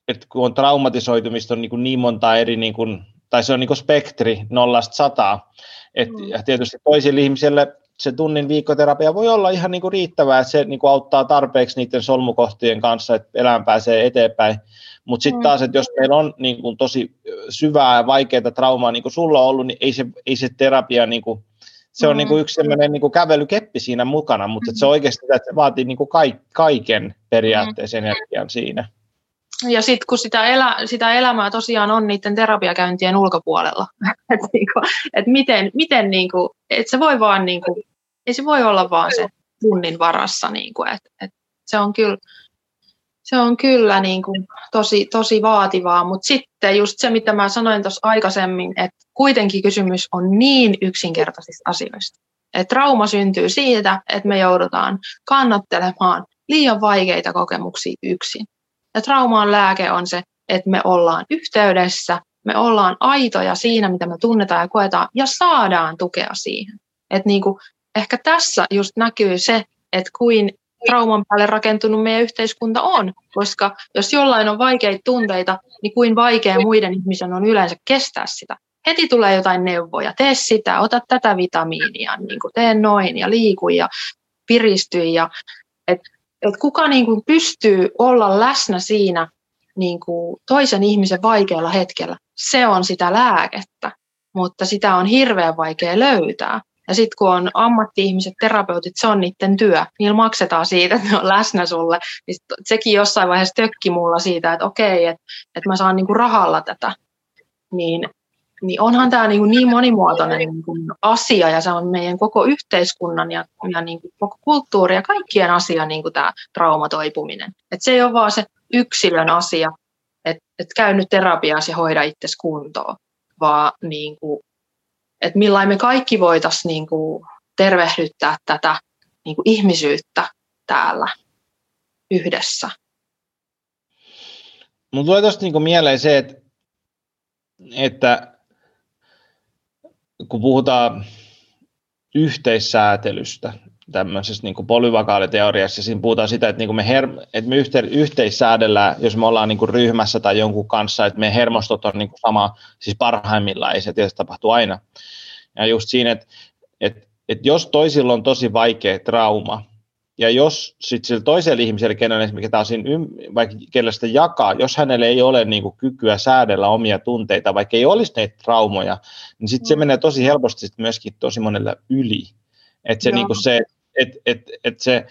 että kun on traumatisoitumista, on niin, kuin niin monta eri, niin kuin, tai se on niin kuin spektri nollasta sataa. Et, mm. Ja tietysti toisille ihmisille se tunnin viikkoterapia voi olla ihan niin kuin riittävää, että se niin kuin auttaa tarpeeksi niiden solmukohtien kanssa, että elämä pääsee eteenpäin. Mutta sitten mm. taas, että jos meillä on niin kuin tosi syvää ja vaikeaa traumaa, niin kuin sulla on ollut, niin ei se, ei se terapia, niin kuin, se on mm. niin kuin yksi sellainen niin kuin kävelykeppi siinä mukana, mutta mm. se oikeasti että se vaatii niin kuin kaiken periaatteessa mm. energian siinä. Ja sitten kun sitä, elä, sitä elämää tosiaan on niiden terapiakäyntien ulkopuolella, että niinku, et miten, miten niinku, et se voi vaan, niinku, ei se voi olla vaan se tunnin varassa, niinku, että et se on kyllä, se on kyllä niin kuin tosi, tosi vaativaa, mutta sitten just se, mitä mä sanoin tuossa aikaisemmin, että kuitenkin kysymys on niin yksinkertaisista asioista. Että trauma syntyy siitä, että me joudutaan kannattelemaan liian vaikeita kokemuksia yksin. Ja traumaan lääke on se, että me ollaan yhteydessä, me ollaan aitoja siinä, mitä me tunnetaan ja koetaan, ja saadaan tukea siihen. Niin kuin, ehkä tässä just näkyy se, että kuin trauman päälle rakentunut meidän yhteiskunta on, koska jos jollain on vaikeita tunteita, niin kuin vaikea muiden ihmisen on yleensä kestää sitä. Heti tulee jotain neuvoja, tee sitä, ota tätä vitamiinia, niin kuin tee noin ja liiku ja piristy. Ja, et, et kuka niin kuin pystyy olla läsnä siinä niin kuin toisen ihmisen vaikealla hetkellä, se on sitä lääkettä, mutta sitä on hirveän vaikea löytää. Ja sitten kun on ammatti-ihmiset, terapeutit, se on niiden työ. Niillä maksetaan siitä, että ne on läsnä sulle. Niin sekin jossain vaiheessa tökki mulla siitä, että okei, että, että mä saan niinku rahalla tätä. Niin, niin onhan tämä niinku niin monimuotoinen niinku asia ja se on meidän koko yhteiskunnan ja, ja niinku koko kulttuuri ja kaikkien asia niinku tämä traumatoipuminen. Et se ei ole vaan se yksilön asia, että et käy nyt terapiassa ja hoida itsesi kuntoon, vaan niinku että millain me kaikki voitaisiin niin kuin tervehdyttää tätä niin kuin ihmisyyttä täällä yhdessä. Mun tulee tuosta niin mieleen se, että, että kun puhutaan yhteissäätelystä, tämmöisessä niin polyvakaaliteoriassa, siinä puhutaan sitä, että, niin kuin me, her- että me yhte- yhteissäädellään, jos me ollaan niin kuin ryhmässä tai jonkun kanssa, että meidän hermostot on niin kuin sama, siis parhaimmillaan, ei se tietysti tapahtu aina. Ja just siinä, että, että, että jos toisilla on tosi vaikea trauma, ja jos sitten sillä toisella ihmisellä, kenellä esimerkiksi tämä siinä, vaikka kenellä sitä jakaa, jos hänellä ei ole niin kuin, kykyä säädellä omia tunteita, vaikka ei olisi näitä traumoja, niin sitten se mm. menee tosi helposti sit myöskin tosi monelle yli. Että se, niin kuin se, että et, et se,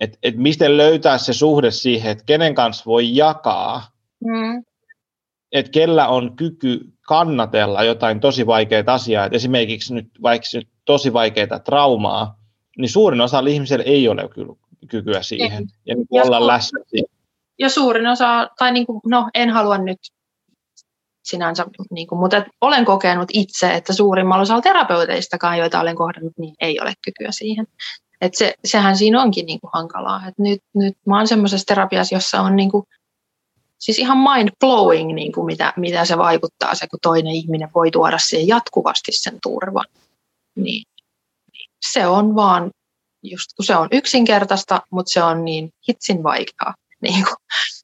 että et miten löytää se suhde siihen, että kenen kanssa voi jakaa, mm. että kellä on kyky kannatella jotain tosi vaikeaa asiaa, että esimerkiksi nyt vaikka nyt tosi vaikeaa traumaa, niin suurin osa ihmisillä ei ole kyllä kykyä siihen ja, niin ja olla läsnä siihen. Ja suurin osa, tai niin kuin, no en halua nyt sinänsä, niin kuin, mutta olen kokenut itse, että suurimmalla osalla terapeuteistakaan, joita olen kohdannut, niin ei ole kykyä siihen. Et se, sehän siinä onkin niin kuin hankalaa. Et nyt, nyt mä oon semmoisessa terapiassa, jossa on niin kuin, siis ihan mind-blowing, niin kuin mitä, mitä se vaikuttaa, se kun toinen ihminen voi tuoda siihen jatkuvasti sen turvan. Niin, se on vaan, just kun se on yksinkertaista, mutta se on niin hitsin vaikeaa. Niin kuin.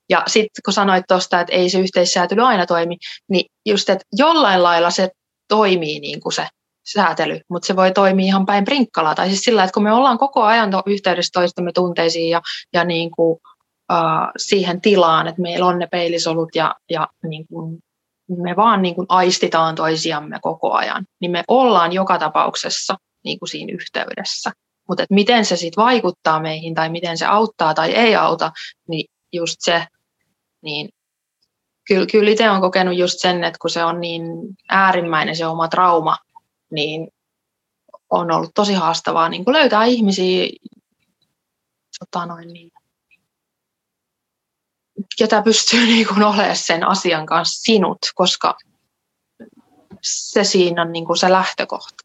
Ja sitten kun sanoit tuosta, että ei se yhteissäätely aina toimi, niin just, että jollain lailla se toimii niin kuin se säätely, mutta se voi toimia ihan päin prinkkalaa. Tai siis sillä, että kun me ollaan koko ajan yhteydessä toistamme tunteisiin ja, ja niin kuin, uh, siihen tilaan, että meillä on ne peilisolut ja, ja niin kuin me vaan niin kuin aistitaan toisiamme koko ajan, niin me ollaan joka tapauksessa niin kuin siinä yhteydessä. Mutta miten se sitten vaikuttaa meihin tai miten se auttaa tai ei auta, niin just se, niin kyllä, kyllä itse olen kokenut just sen, että kun se on niin äärimmäinen se oma trauma, niin on ollut tosi haastavaa niin kuin löytää ihmisiä, tota noin, niin, ketä pystyy niin kuin olemaan sen asian kanssa sinut, koska se siinä on niin kuin se lähtökohta.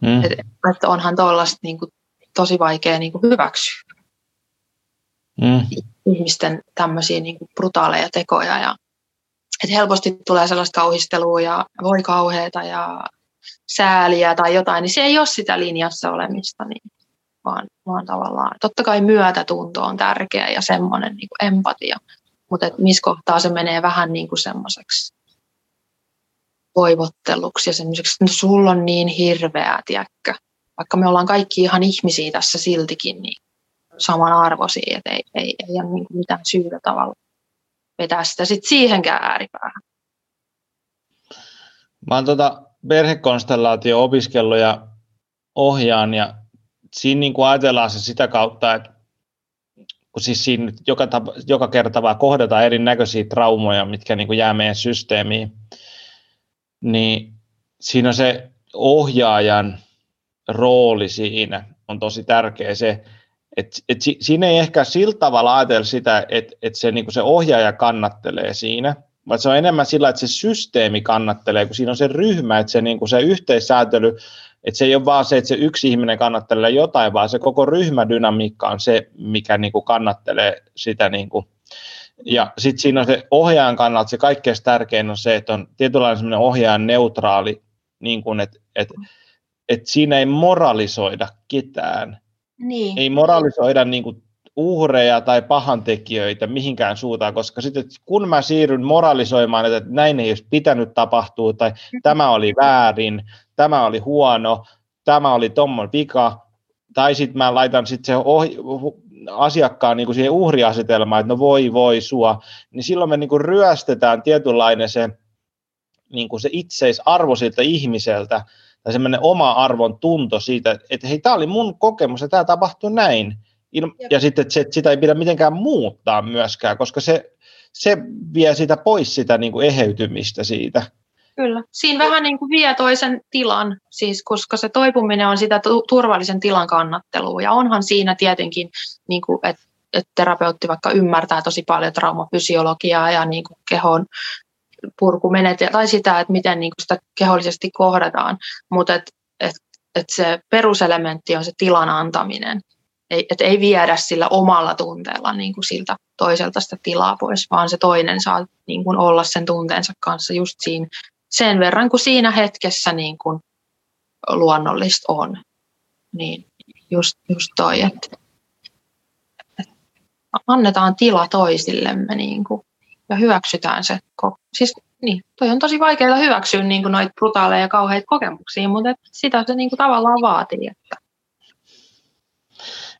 Mm. Että et onhan tuollaista niin kuin, tosi vaikea niin kuin hyväksyä. Mm. Ihmisten tämmöisiä niin kuin brutaaleja tekoja. Ja, että helposti tulee sellaista kauhistelua ja voi kauheata ja sääliä tai jotain, niin se ei ole sitä linjassa olemista, niin, vaan, vaan tavallaan, totta kai myötätunto on tärkeä ja semmoinen niin kuin empatia, mutta missä kohtaa se menee vähän niin kuin semmoiseksi voivotteluksi ja semmoiseksi, että sulla on niin hirveää, tiedätkö? Vaikka me ollaan kaikki ihan ihmisiä tässä siltikin, niin samanarvoisia, että ei, ei, ei ole niin mitään syytä tavalla vetää sitä sit siihenkään ääripäähän. Mä oon tuota perhekonstellaatio opiskellut ja ohjaan ja siinä niin kuin ajatellaan se sitä kautta, että kun siis siinä joka, tapa, joka kerta vaan kohdataan erinäköisiä traumoja, mitkä niin kuin jää meidän systeemiin, niin siinä on se ohjaajan rooli siinä on tosi tärkeä. Se, että et siinä ei ehkä sillä tavalla ajatella sitä, että et se, niin se ohjaaja kannattelee siinä, vaan se on enemmän sillä, että se systeemi kannattelee, kun siinä on se ryhmä, että se, niin se yhteissäätely, että se ei ole vaan se, että se yksi ihminen kannattelee jotain, vaan se koko ryhmädynamiikka on se, mikä niin kuin kannattelee sitä. Niin kuin. Ja sitten siinä on se ohjaajan kannalta se kaikkein tärkein on se, että on tietynlainen semmoinen ohjaajan neutraali, niin kuin, että, että, että siinä ei moralisoida ketään. Niin. Ei moralisoida niin kuin uhreja tai pahantekijöitä mihinkään suuntaan, koska sitten kun mä siirryn moralisoimaan, että näin ei olisi pitänyt tapahtua, tai tämä oli väärin, tämä oli huono, tämä oli tuommoinen vika, tai sitten mä laitan sitten se ohi, asiakkaan niin kuin siihen uhriasetelmaan, että no voi voi sua, niin silloin me niin kuin ryöstetään tietynlainen se, niin kuin se itseisarvo siltä ihmiseltä, tai semmoinen oma arvon tunto siitä, että hei, tämä oli mun kokemus ja tämä tapahtui näin. Ja sitten, että, se, sitä ei pidä mitenkään muuttaa myöskään, koska se, se vie sitä pois sitä niin kuin eheytymistä siitä. Kyllä. Siinä vähän niin kuin vie toisen tilan, siis koska se toipuminen on sitä turvallisen tilan kannattelua. Ja onhan siinä tietenkin, niin kuin, että, että terapeutti vaikka ymmärtää tosi paljon traumafysiologiaa ja niin kuin kehon purkumenetelmää tai sitä, että miten niin kuin sitä kehollisesti kohdataan. Mutta et, et, et se peruselementti on se tilan antaminen. Ei, et ei viedä sillä omalla tunteella niin kuin siltä toiselta sitä tilaa pois, vaan se toinen saa niin kuin olla sen tunteensa kanssa just siinä sen verran, kun siinä hetkessä niin kuin luonnollista on. Niin just, just toi, että, että annetaan tila toisillemme niin kuin, ja hyväksytään se. Siis, niin, toi on tosi vaikeaa hyväksyä niin kuin noita brutaaleja ja kauheita kokemuksia, mutta sitä se niin kuin tavallaan vaatii. Että.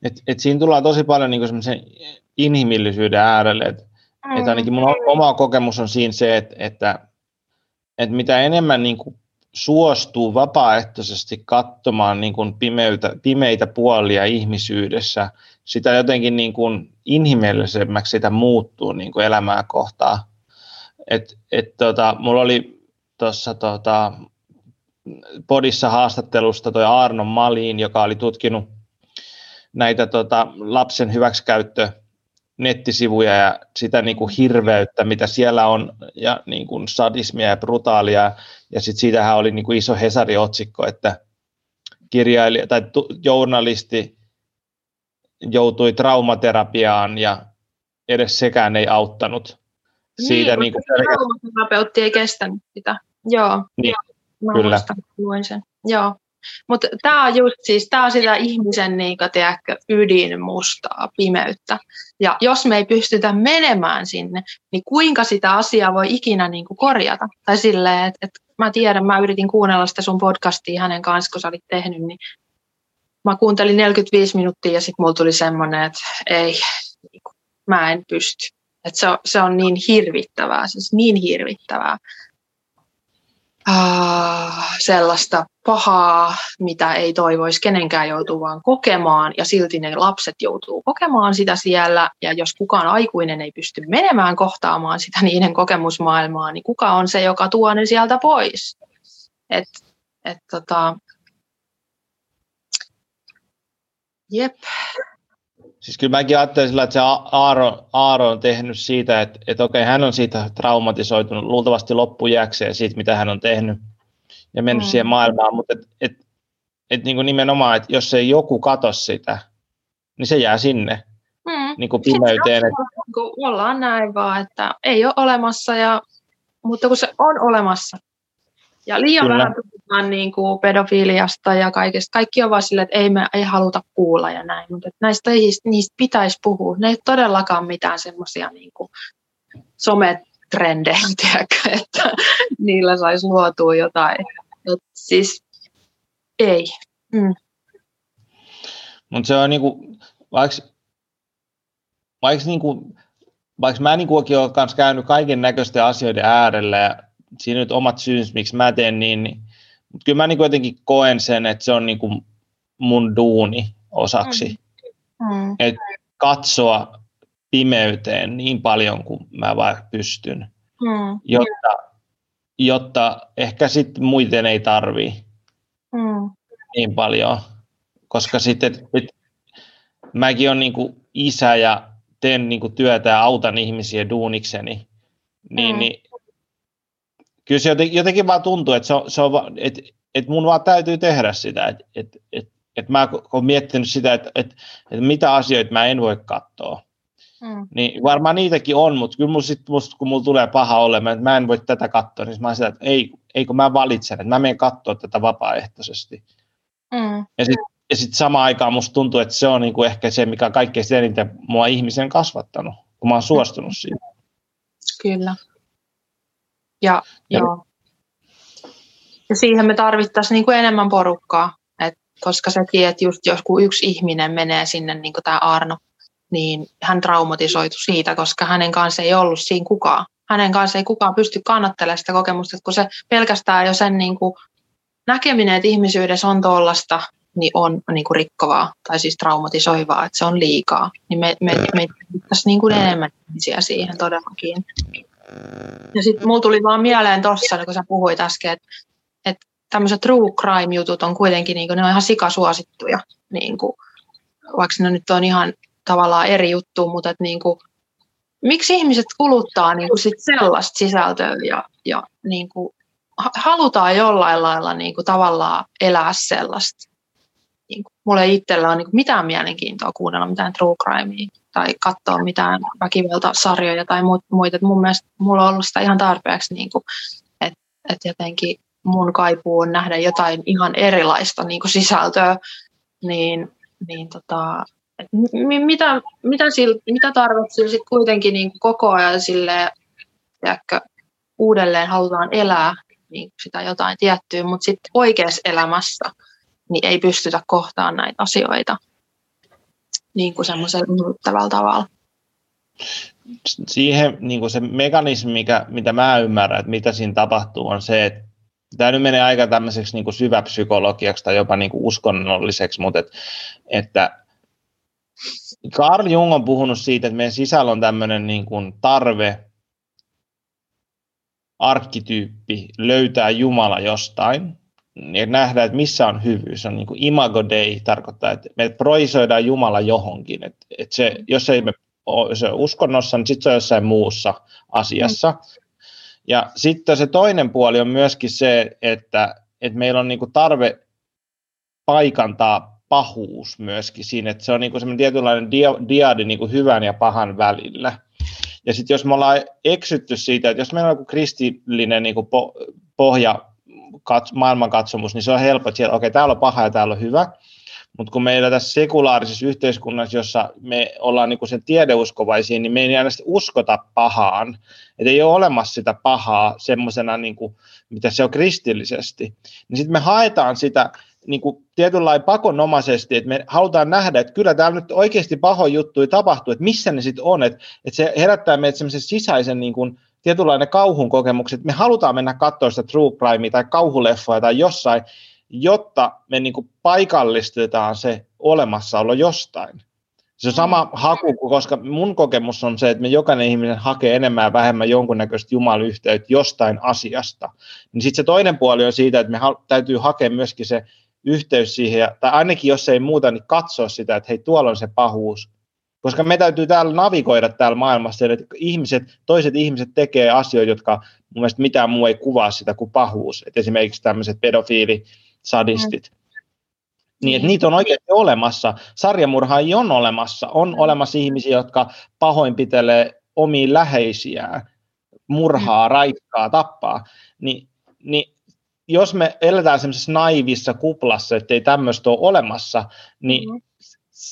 Et, et siinä tullaan tosi paljon niin kuin inhimillisyyden äärelle. Et, mm. et ainakin mun oma kokemus on siinä se, että, että että mitä enemmän niin kuin suostuu vapaaehtoisesti katsomaan niin kuin pimeytä, pimeitä puolia ihmisyydessä, sitä jotenkin niin kuin inhimillisemmäksi sitä muuttuu niin kuin elämää kohtaa. Et, et tota, mulla oli tuossa tota, podissa haastattelusta toi Arno Malin, joka oli tutkinut näitä tota, lapsen hyväksikäyttö nettisivuja ja sitä niin kuin hirveyttä, mitä siellä on, ja niin kuin sadismia ja brutaalia. Ja sitten siitähän oli niin kuin iso Hesari-otsikko, että kirjailija tai tu- journalisti joutui traumaterapiaan ja edes sekään ei auttanut. Niin, Siitä niin, kuin traumaterapeutti ei kestänyt sitä. Joo, niin, Mä kyllä. Luin sen. Joo. Mutta tämä on just siis, tämä on sitä ihmisen niin kuin, tiedätkö, ydin mustaa pimeyttä. Ja jos me ei pystytä menemään sinne, niin kuinka sitä asiaa voi ikinä niin kuin, korjata? Tai silleen, että, että mä tiedän, mä yritin kuunnella sitä sun podcastia hänen kanssa, kun sä olit tehnyt, niin mä kuuntelin 45 minuuttia ja sitten mulla tuli semmoinen, että ei, niin kuin, mä en pysty. Että se, on, se on niin hirvittävää, siis niin hirvittävää äh, sellaista pahaa, mitä ei toivoisi kenenkään joutuvan kokemaan, ja silti ne lapset joutuu kokemaan sitä siellä, ja jos kukaan aikuinen ei pysty menemään kohtaamaan sitä niiden kokemusmaailmaa, niin kuka on se, joka tuo ne sieltä pois? Et, et tota, jep. Siis kyllä mäkin ajattelin sillä, että se Aaro, Aaro on tehnyt siitä, että, että okei, hän on siitä traumatisoitunut luultavasti loppujäkseen siitä, mitä hän on tehnyt ja mennyt mm. siihen maailmaan, mutta et, et, et niin kuin nimenomaan, että jos ei joku katso sitä, niin se jää sinne mm. niin kuin pimeyteen. Sitten kun ollaan näin vaan, että ei ole olemassa, ja, mutta kun se on olemassa, ja liian Kyllä. vähän puhutaan niin kuin pedofiliasta ja kaikesta. Kaikki on vaan silleen, että ei me ei haluta kuulla ja näin. Mutta näistä ei, niistä pitäisi puhua. Ne ei todellakaan mitään semmoisia niin sometrendejä, tiedätkö, että niillä saisi luotua jotain. Et siis ei. Mm. Mutta se on niinku, vaikka, vaikka, niinku, vaikka mä niinku olen kanssa käynyt kaiken näköisten asioiden äärellä ja siinä nyt omat syyt, miksi mä teen niin, niin mutta kyllä mä niinku jotenkin koen sen, että se on niinku mun duuni osaksi. Mm. Mm. Et katsoa pimeyteen niin paljon kuin mä vaan pystyn, mm. jotta, jotta ehkä sitten muiden ei tarvii mm. niin paljon, koska sitten et, mäkin olen niinku isä ja teen niinku työtä ja autan ihmisiä duunikseni, niin, mm. niin kyllä se jotenkin, jotenkin vaan tuntuu, että, se on, se on, että, että mun vaan täytyy tehdä sitä, että, että, että, että mä olen miettinyt sitä, että, että, että mitä asioita mä en voi katsoa. Mm. Niin varmaan niitäkin on, mutta kyllä musta, musta, kun mulla tulee paha olemaan, että mä en voi tätä katsoa, niin mä sitä, että ei, ei kun mä valitsen, että mä menen katsoa tätä vapaaehtoisesti. Mm. Ja sitten ja sit samaan aikaan musta tuntuu, että se on niinku ehkä se, mikä kaikkein eniten mua ihmisen kasvattanut, kun mä oon suostunut siihen. Kyllä. Ja, ja. Joo. ja siihen me tarvittaisiin niinku enemmän porukkaa, et koska sekin, että just jos yksi ihminen menee sinne, niin kuin tämä Arno, niin hän traumatisoitu siitä, koska hänen kanssa ei ollut siinä kukaan. Hänen kanssa ei kukaan pysty kannattelemaan sitä kokemusta, että kun se pelkästään jo sen niin kuin näkeminen, että ihmisyydessä on tuollaista, niin on niin kuin rikkovaa tai siis traumatisoivaa, että se on liikaa. Niin me, me, me tässä niin kuin enemmän ihmisiä siihen todellakin. Ja sitten mulla tuli vaan mieleen tuossa, kun sä puhuit äsken, että, että tämmöiset true crime-jutut on kuitenkin niin kuin, ne on ihan sikasuosittuja. Niin kuin, vaikka ne nyt on ihan tavallaan eri juttu, mutta että niin kuin, miksi ihmiset kuluttaa niin kuin sit sellaista sisältöä ja, ja niin kuin, halutaan jollain lailla niin kuin, tavallaan elää sellaista. Niin kuin, mulla ei itsellä ole niin kuin, mitään mielenkiintoa kuunnella mitään true crimea tai katsoa mitään väkivaltasarjoja tai muita. Että mun mielestä mulla on ollut sitä ihan tarpeeksi, niin kuin, että, että jotenkin mun kaipuu on nähdä jotain ihan erilaista niin kuin sisältöä, niin, niin tota, et mitä, mitä, mitä tarvitsee sitten kuitenkin niin koko ajan sille, tiedätkö, uudelleen halutaan elää niin sitä jotain tiettyä, mutta sitten oikeassa elämässä niin ei pystytä kohtaamaan näitä asioita niin kuin semmoisella tavalla. Siihen niin kuin se mekanismi, mikä, mitä mä ymmärrän, että mitä siinä tapahtuu, on se, että tämä nyt menee aika tämmöiseksi niin kuin syväpsykologiaksi tai jopa niin kuin uskonnolliseksi, mutta et, että Carl Jung on puhunut siitä, että meidän sisällä on tämmöinen niin kuin tarve, arkkityyppi löytää Jumala jostain ja nähdä, että missä on hyvyys. On niin kuin imago dei, tarkoittaa, että me projisoidaan Jumala johonkin. Että, että se, jos ei me ole se uskonnossa, niin sitten se on jossain muussa asiassa. Mm. Ja sitten se toinen puoli on myöskin se, että, että meillä on niin kuin tarve paikantaa pahuus myöskin siinä, että se on niin semmoinen tietynlainen diadi niin hyvän ja pahan välillä. Ja sitten jos me ollaan eksytty siitä, että jos meillä on joku kristillinen niin kuin pohja maailmankatsomus, niin se on helppo, että siellä, okei, okay, täällä on paha ja täällä on hyvä, mutta kun meillä tässä sekulaarisessa yhteiskunnassa, jossa me ollaan niin sen tiedeuskovaisia, niin me ei aina uskota pahaan. Että ei ole olemassa sitä pahaa semmoisena, niin mitä se on kristillisesti. Niin sitten me haetaan sitä niin kuin tietynlainen pakonomaisesti, että me halutaan nähdä, että kyllä täällä nyt oikeasti paho juttu tapahtuu, että missä ne sitten on, että, että se herättää meitä semmoisen sisäisen niin kuin, tietynlainen kauhun kokemuksen, että me halutaan mennä katsoa sitä true crimea tai kauhuleffoa tai jossain, jotta me niin kuin paikallistetaan se olemassaolo jostain. Se on sama haku, koska mun kokemus on se, että me jokainen ihminen hakee enemmän ja vähemmän jonkunnäköistä jumalyhteyttä jostain asiasta. Niin sitten se toinen puoli on siitä, että me täytyy hakea myöskin se yhteys siihen, tai ainakin jos ei muuta, niin katsoa sitä, että hei, tuolla on se pahuus. Koska me täytyy täällä navigoida täällä maailmassa, että ihmiset, toiset ihmiset tekee asioita, jotka mun mielestä mitään muu ei kuvaa sitä kuin pahuus. Et esimerkiksi tämmöiset pedofiilisadistit. Mm. Niin, että niitä on oikeasti olemassa. Sarjamurhaajia on olemassa. On mm. olemassa ihmisiä, jotka pahoinpitelee omiin läheisiään, murhaa, mm. raikkaa, tappaa. Ni, niin jos me eletään semmoisessa naivissa kuplassa, että ei tämmöistä ole olemassa, niin mm-hmm.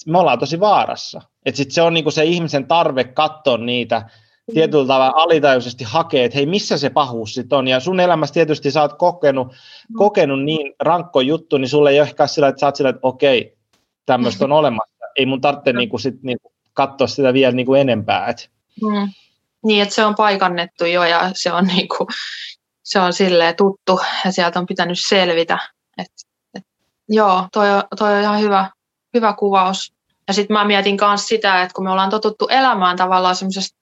Me ollaan tosi vaarassa. Että sit se on niinku se ihmisen tarve katsoa niitä mm. tietyllä tavalla alitajuisesti hakee, että hei, missä se pahuus sitten on. Ja sun elämässä tietysti sä oot kokenut, mm. kokenut niin rankko juttu, niin sulle ei ole ehkä sillä, että sä oot sillä, että okei, tämmöistä on olemassa. Ei mun tarvitse niinku sit, niinku, katsoa sitä vielä niinku enempää. Et. Mm. Niin, että se on paikannettu jo ja se on, niinku, se on silleen tuttu ja sieltä on pitänyt selvitä. Et, et, joo, toi, toi on ihan hyvä, hyvä kuvaus. Ja sitten mä mietin myös sitä, että kun me ollaan totuttu elämään tavallaan semmoisesta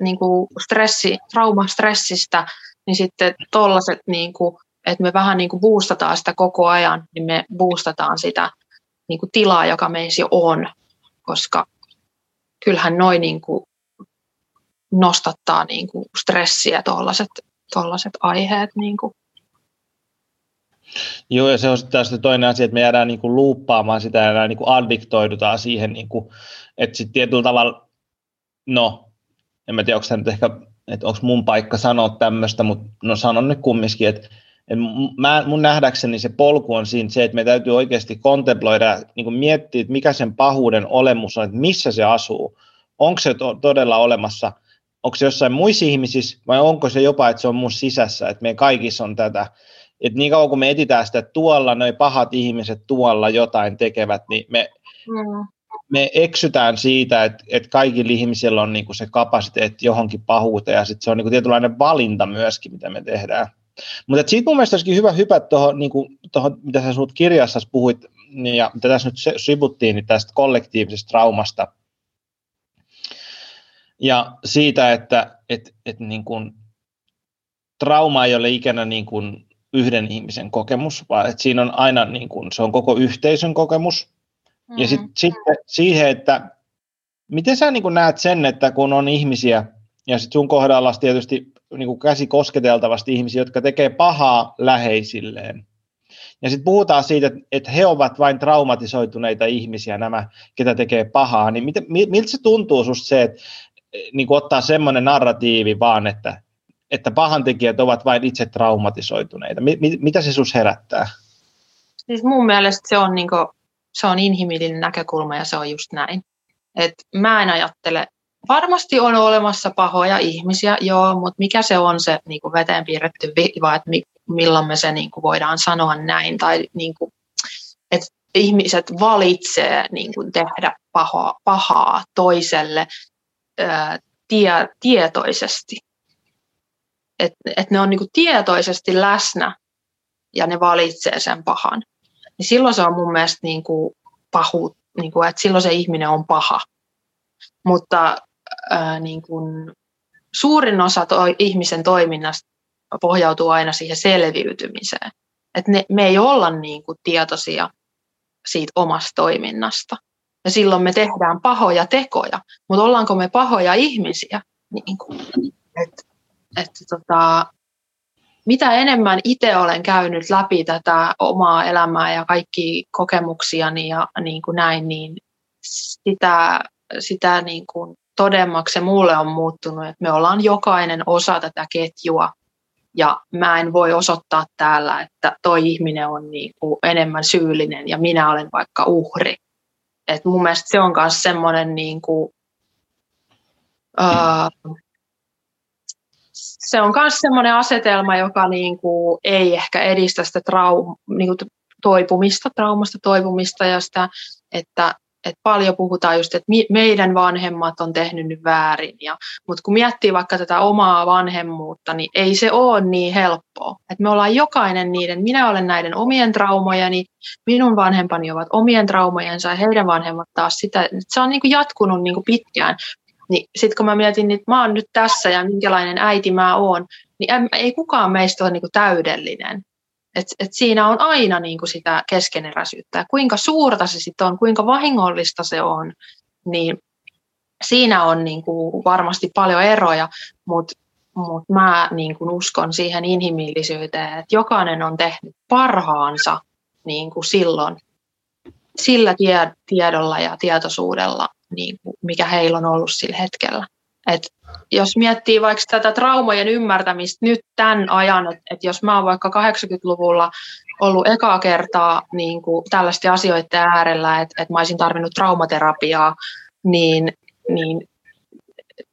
niin stressi, traumastressistä, niin sitten tollaset, niin kuin, että me vähän niin kuin boostataan sitä koko ajan, niin me boostataan sitä niin kuin tilaa, joka meissä jo on, koska kyllähän noin niin nostattaa niin kuin stressiä tuollaiset aiheet. Niin kuin. Joo, ja se on sitten toinen asia, että me jäädään niin kuin luuppaamaan sitä ja niin kuin addiktoidutaan siihen, niin kuin, että sitten tietyllä tavalla, no, en mä tiedä, onko nyt ehkä, että onko mun paikka sanoa tämmöistä, mutta no sanon nyt kumminkin, että mä, mun nähdäkseni se polku on siinä se, että me täytyy oikeasti kontemploida, niin kuin miettiä, että mikä sen pahuuden olemus on, että missä se asuu, onko se to- todella olemassa, onko se jossain muissa ihmisissä vai onko se jopa, että se on mun sisässä, että meidän kaikissa on tätä, että niin kauan kun me etitään sitä, että tuolla noi pahat ihmiset tuolla jotain tekevät, niin me, mm. me eksytään siitä, että, että kaikilla ihmisillä on niin kuin se kapasiteetti johonkin pahuuteen ja sitten se on niin kuin tietynlainen valinta myöskin, mitä me tehdään. Mutta siitä mun mielestä olisikin hyvä hypätä tuohon, niin mitä sä sinut kirjassa puhuit, niin, ja mitä tässä nyt sivuttiin, niin tästä kollektiivisesta traumasta. Ja siitä, että et, et niin kuin, trauma ei ole ikinä niin kuin yhden ihmisen kokemus, vaan että siinä on aina niin kuin, se on koko yhteisön kokemus. Mm-hmm. Ja sitten sit, siihen, että miten sä niin kuin näet sen, että kun on ihmisiä, ja sitten sun kohdalla tietysti niin kuin käsi kosketeltavasti ihmisiä, jotka tekee pahaa läheisilleen. Ja sitten puhutaan siitä, että he ovat vain traumatisoituneita ihmisiä, nämä, ketä tekee pahaa. Niin miten, miltä se tuntuu susta se, että niin kuin ottaa semmoinen narratiivi vaan, että, että pahantekijät ovat vain itse traumatisoituneita? Mi, mitä se sus herättää? Siis mun mielestä se on, niin kuin, se on inhimillinen näkökulma ja se on just näin. Et mä en ajattele varmasti on olemassa pahoja ihmisiä, joo, mutta mikä se on se niin kuin veteen piirretty viiva, että mi, milloin me se niin kuin voidaan sanoa näin, tai niin kuin, että ihmiset valitsee niin kuin tehdä pahaa, pahaa toiselle ää, tie, tietoisesti. Että et ne on niin kuin tietoisesti läsnä ja ne valitsee sen pahan. Niin silloin se on mun mielestä niin kuin pahu, niin kuin, että silloin se ihminen on paha. Mutta ää, niin kuin, suurin osa to, ihmisen toiminnasta pohjautuu aina siihen selviytymiseen. Et ne, me ei olla niin kuin, tietoisia siitä omasta toiminnasta. Ja silloin me tehdään pahoja tekoja, mutta ollaanko me pahoja ihmisiä? Niin kuin, et, et, tota, mitä enemmän itse olen käynyt läpi tätä omaa elämää ja kaikki kokemuksiani ja niin kuin näin, niin sitä, sitä niin kuin todemmaksi se mulle on muuttunut, että me ollaan jokainen osa tätä ketjua ja mä en voi osoittaa täällä, että toi ihminen on niin kuin enemmän syyllinen ja minä olen vaikka uhri. Et mun mielestä se on myös semmoinen niin kuin, uh, se on myös semmoinen asetelma, joka niin kuin ei ehkä edistä sitä trau, niin kuin toipumista, traumasta toipumista ja sitä, että et paljon puhutaan just, että meidän vanhemmat on tehnyt nyt väärin. Mutta kun miettii vaikka tätä omaa vanhemmuutta, niin ei se ole niin helppoa. Et me ollaan jokainen niiden, minä olen näiden omien traumojeni, minun vanhempani ovat omien traumojensa ja heidän vanhemmat taas sitä. Se on niin kuin jatkunut niin kuin pitkään. Niin sitten kun mä mietin, että mä oon nyt tässä ja minkälainen äiti mä oon, niin ei kukaan meistä ole niin kuin täydellinen. Et, et siinä on aina niin kuin sitä keskeneräisyyttä. Ja kuinka suurta se sitten on, kuinka vahingollista se on, niin siinä on niin kuin varmasti paljon eroja, mutta mut mä niin kuin uskon siihen inhimillisyyteen, että jokainen on tehnyt parhaansa niin kuin silloin sillä tie, tiedolla ja tietoisuudella, niin kuin mikä heillä on ollut sillä hetkellä. Et jos miettii vaikka tätä traumojen ymmärtämistä nyt tämän ajan, että, että jos mä oon vaikka 80-luvulla ollut ekaa kertaa niin kuin tällaisten asioiden äärellä, että, että mä olisin tarvinnut traumaterapiaa, niin, niin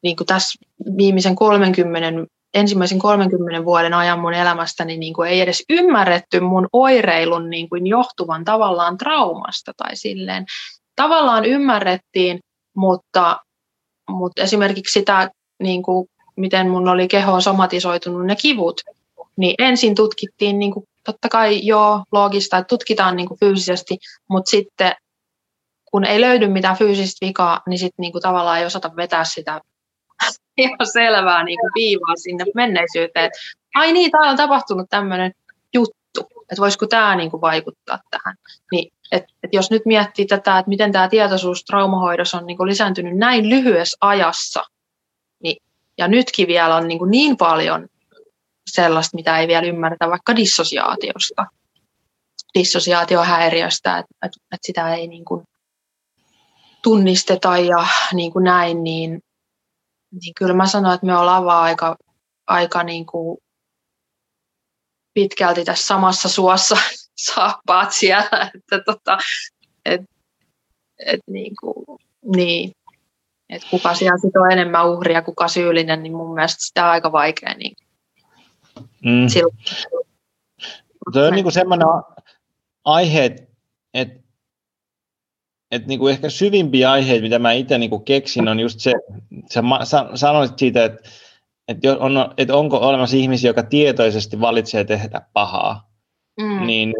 niin kuin tässä viimeisen 30, ensimmäisen 30 vuoden ajan mun elämästäni niin kuin ei edes ymmärretty mun oireilun niin kuin johtuvan tavallaan traumasta tai silleen. Tavallaan ymmärrettiin, mutta, mutta esimerkiksi sitä, niin kuin, miten mun oli kehoon somatisoitunut ne kivut, niin ensin tutkittiin niin kuin, totta kai joo, loogista, että tutkitaan niin kuin fyysisesti, mutta sitten kun ei löydy mitään fyysistä vikaa, niin sitten niin kuin, tavallaan ei osata vetää sitä ihan selvää niin kuin viivaa sinne menneisyyteen. Ai niin, täällä on tapahtunut tämmöinen juttu, että voisiko tämä niin kuin vaikuttaa tähän. Niin, et, et jos nyt miettii tätä, että miten tämä tietoisuus traumahoidossa on niin lisääntynyt näin lyhyessä ajassa, niin, ja nytkin vielä on niin, niin paljon sellaista, mitä ei vielä ymmärretä vaikka dissosiaatiosta, dissosiaatiohäiriöstä, että, että, että sitä ei niin tunnisteta ja niin kuin näin, niin, niin kyllä mä sanoin, että me ollaan vaan aika, aika niin kuin pitkälti tässä samassa suossa saappaat siellä, että tota, et, et niin, kuin, niin. Et kuka siellä sit on enemmän uhria, kuka syyllinen, niin mun mielestä sitä on aika vaikea. Niin mm. Tuo on niin semmoinen aihe, että et niinku ehkä syvimpiä aiheita, mitä mä itse niinku keksin, on just se, sä sanoit siitä, että et on, et onko olemassa ihmisiä, jotka tietoisesti valitsee tehdä pahaa. Mm. Niin,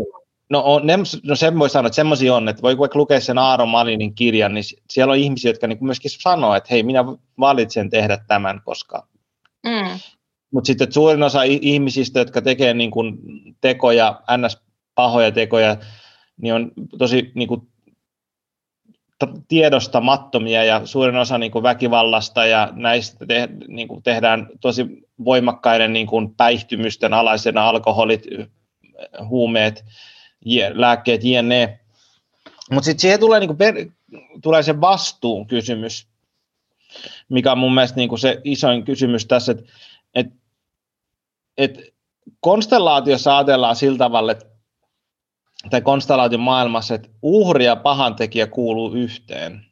no, on, ne, no sen voi sanoa, että semmoisia on, että voi vaikka lukea sen Aaro Malinin kirjan, niin siellä on ihmisiä, jotka niinku myöskin sanoo, että hei, minä valitsen tehdä tämän, koska... Mm. Mutta sitten suurin osa ihmisistä, jotka tekee niinku tekoja, ns. pahoja tekoja, niin on tosi niinku tiedostamattomia ja suurin osa niin kuin väkivallasta ja näistä te, niin kuin tehdään tosi voimakkaiden niin kuin päihtymysten alaisena alkoholit, huumeet, lääkkeet, jne. Mutta sitten siihen tulee, niin kuin per, tulee se vastuun kysymys, mikä on mun mielestä niin kuin se isoin kysymys tässä, että et, et konstellaatiossa ajatellaan sillä tavalla, että tai konstellaation maailmassa, että uhri ja pahantekijä kuuluu yhteen.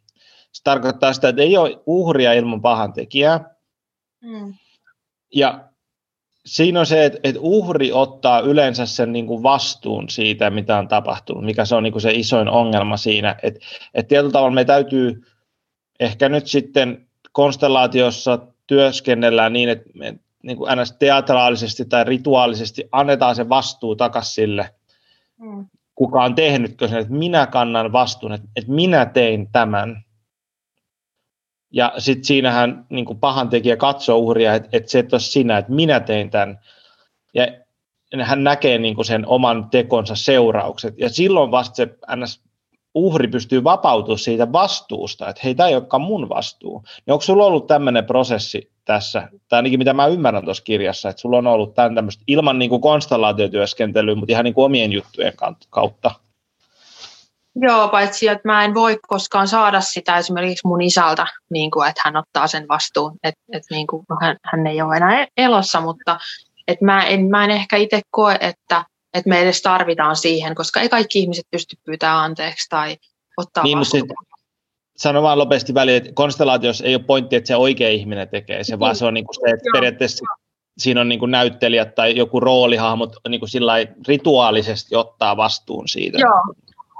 Se tarkoittaa sitä, että ei ole uhria ilman pahantekijää. Mm. Ja siinä on se, että, että uhri ottaa yleensä sen niin kuin vastuun siitä, mitä on tapahtunut, mikä se on niin kuin se isoin ongelma siinä. Että, että tietyllä tavalla me täytyy ehkä nyt sitten konstellaatiossa työskennellään niin, että me niin kuin teatraalisesti tai rituaalisesti annetaan se vastuu takaisin sille mm kuka on tehnytkö sen, että minä kannan vastuun, että, että minä tein tämän. Ja sitten siinähän niin pahan tekijä katsoo uhria, että, että se et ole sinä, että minä tein tämän. Ja hän näkee niin sen oman tekonsa seuraukset. Ja silloin vasta se ns uhri pystyy vapautumaan siitä vastuusta, että hei, tämä ei olekaan mun vastuu. Niin onko sulla ollut tämmöinen prosessi tässä, tai ainakin mitä mä ymmärrän tuossa kirjassa, että sulla on ollut tämän tämmöistä ilman niin kuin konstellaatiotyöskentelyä, mutta ihan niin kuin omien juttujen kautta? Joo, paitsi että mä en voi koskaan saada sitä esimerkiksi mun isältä, niin kuin, että hän ottaa sen vastuun, että, että niin kuin, hän, hän ei ole enää e-, elossa, mutta että mä, en, mä en ehkä itse koe, että että me edes tarvitaan siihen, koska ei kaikki ihmiset pysty pyytämään anteeksi tai ottaa niin, vastuuta. Sano vaan lopeasti väliin, että konstellaatiossa ei ole pointti, että se oikea ihminen tekee se, vaan se on niin kuin se, että periaatteessa siinä on niin kuin näyttelijät tai joku roolihahmot niin kuin sillä rituaalisesti ottaa vastuun siitä. Joo,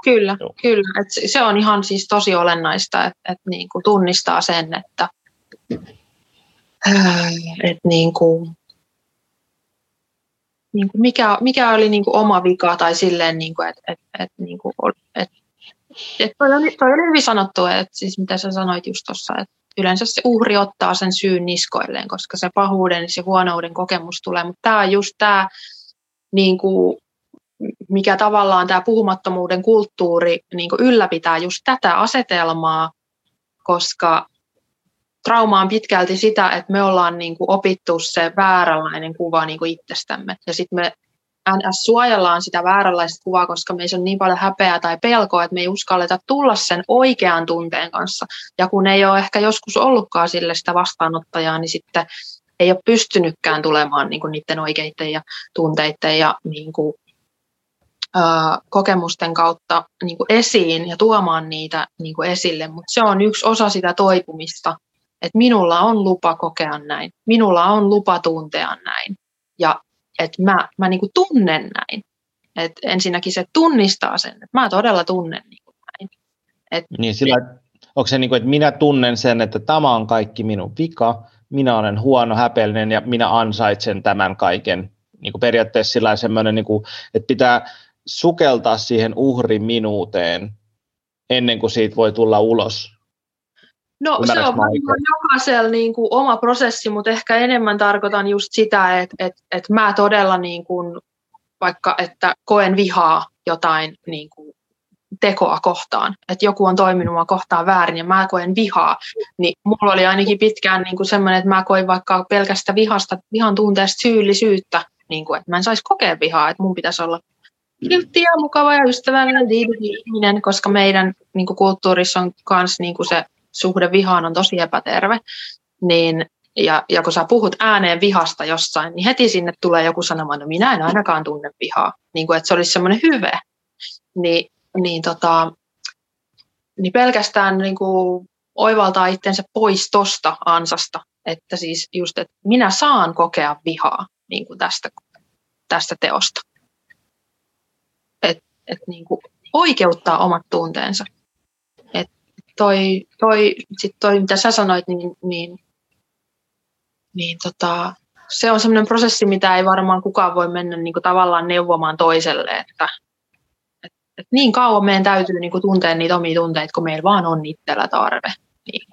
kyllä, Joo. kyllä. Et se on ihan siis tosi olennaista, että, että niin kuin tunnistaa sen, että, että niin kuin, niin kuin mikä, mikä oli niin kuin oma vika tai silleen, niin kuin, että, että, että, niin kuin, että, että toi, oli, toi oli hyvin sanottu, että siis mitä sä sanoit just tuossa, että yleensä se uhri ottaa sen syyn niskoilleen, koska se pahuuden ja se huonouden kokemus tulee, mutta tämä on just tämä, niin kuin, mikä tavallaan tämä puhumattomuuden kulttuuri niin ylläpitää just tätä asetelmaa, koska trauma on pitkälti sitä, että me ollaan niin opittu se vääränlainen kuva niin itsestämme. Ja sitten me NS suojellaan sitä vääränlaista kuvaa, koska meissä on niin paljon häpeää tai pelkoa, että me ei uskalleta tulla sen oikean tunteen kanssa. Ja kun ei ole ehkä joskus ollutkaan sille sitä vastaanottajaa, niin sitten ei ole pystynytkään tulemaan niin niiden oikeiden ja tunteiden ja niin kuin, kokemusten kautta niin kuin esiin ja tuomaan niitä niin kuin esille. Mutta se on yksi osa sitä toipumista, että minulla on lupa kokea näin, minulla on lupa tuntea näin ja että mä, mä niin kuin tunnen näin. Et ensinnäkin se tunnistaa sen, että mä todella tunnen niin kuin näin. Et, niin sillä, onko se niin kuin, että minä tunnen sen, että tämä on kaikki minun vika, minä olen huono, häpeällinen ja minä ansaitsen tämän kaiken. Niin kuin periaatteessa sillä niin kuin, että pitää sukeltaa siihen uhrin minuuteen ennen kuin siitä voi tulla ulos. No se on varmaan jokaisella niin kuin oma prosessi, mutta ehkä enemmän tarkoitan just sitä, että, että, että mä todella niin kuin, vaikka että koen vihaa jotain niin kuin tekoa kohtaan, että joku on toiminut mua kohtaan väärin ja mä koen vihaa, niin mulla oli ainakin pitkään niin kuin semmoinen, että mä koin vaikka pelkästä vihasta, vihan tunteesta syyllisyyttä, niin kuin, että mä en saisi kokea vihaa, että mun pitäisi olla kiltti ja mukava ja ystävällinen ihminen, koska meidän niin kuin kulttuurissa on myös niin se suhde vihaan on tosi epäterve, niin ja, ja kun sä puhut ääneen vihasta jossain, niin heti sinne tulee joku sanomaan, no minä en ainakaan tunne vihaa, niin kuin, että se olisi semmoinen hyve. Ni, niin, tota, niin pelkästään niin kuin oivaltaa itsensä pois tosta ansasta, että siis just, että minä saan kokea vihaa niin kuin tästä, tästä teosta. Että et niin kuin oikeuttaa omat tunteensa toi, toi, sit toi, mitä sä sanoit, niin, niin, niin tota, se on semmoinen prosessi, mitä ei varmaan kukaan voi mennä niin kuin tavallaan neuvomaan toiselle, että et, et niin kauan meidän täytyy niin kuin tuntea niitä omia tunteita, kun meillä vaan on itsellä tarve. Niin.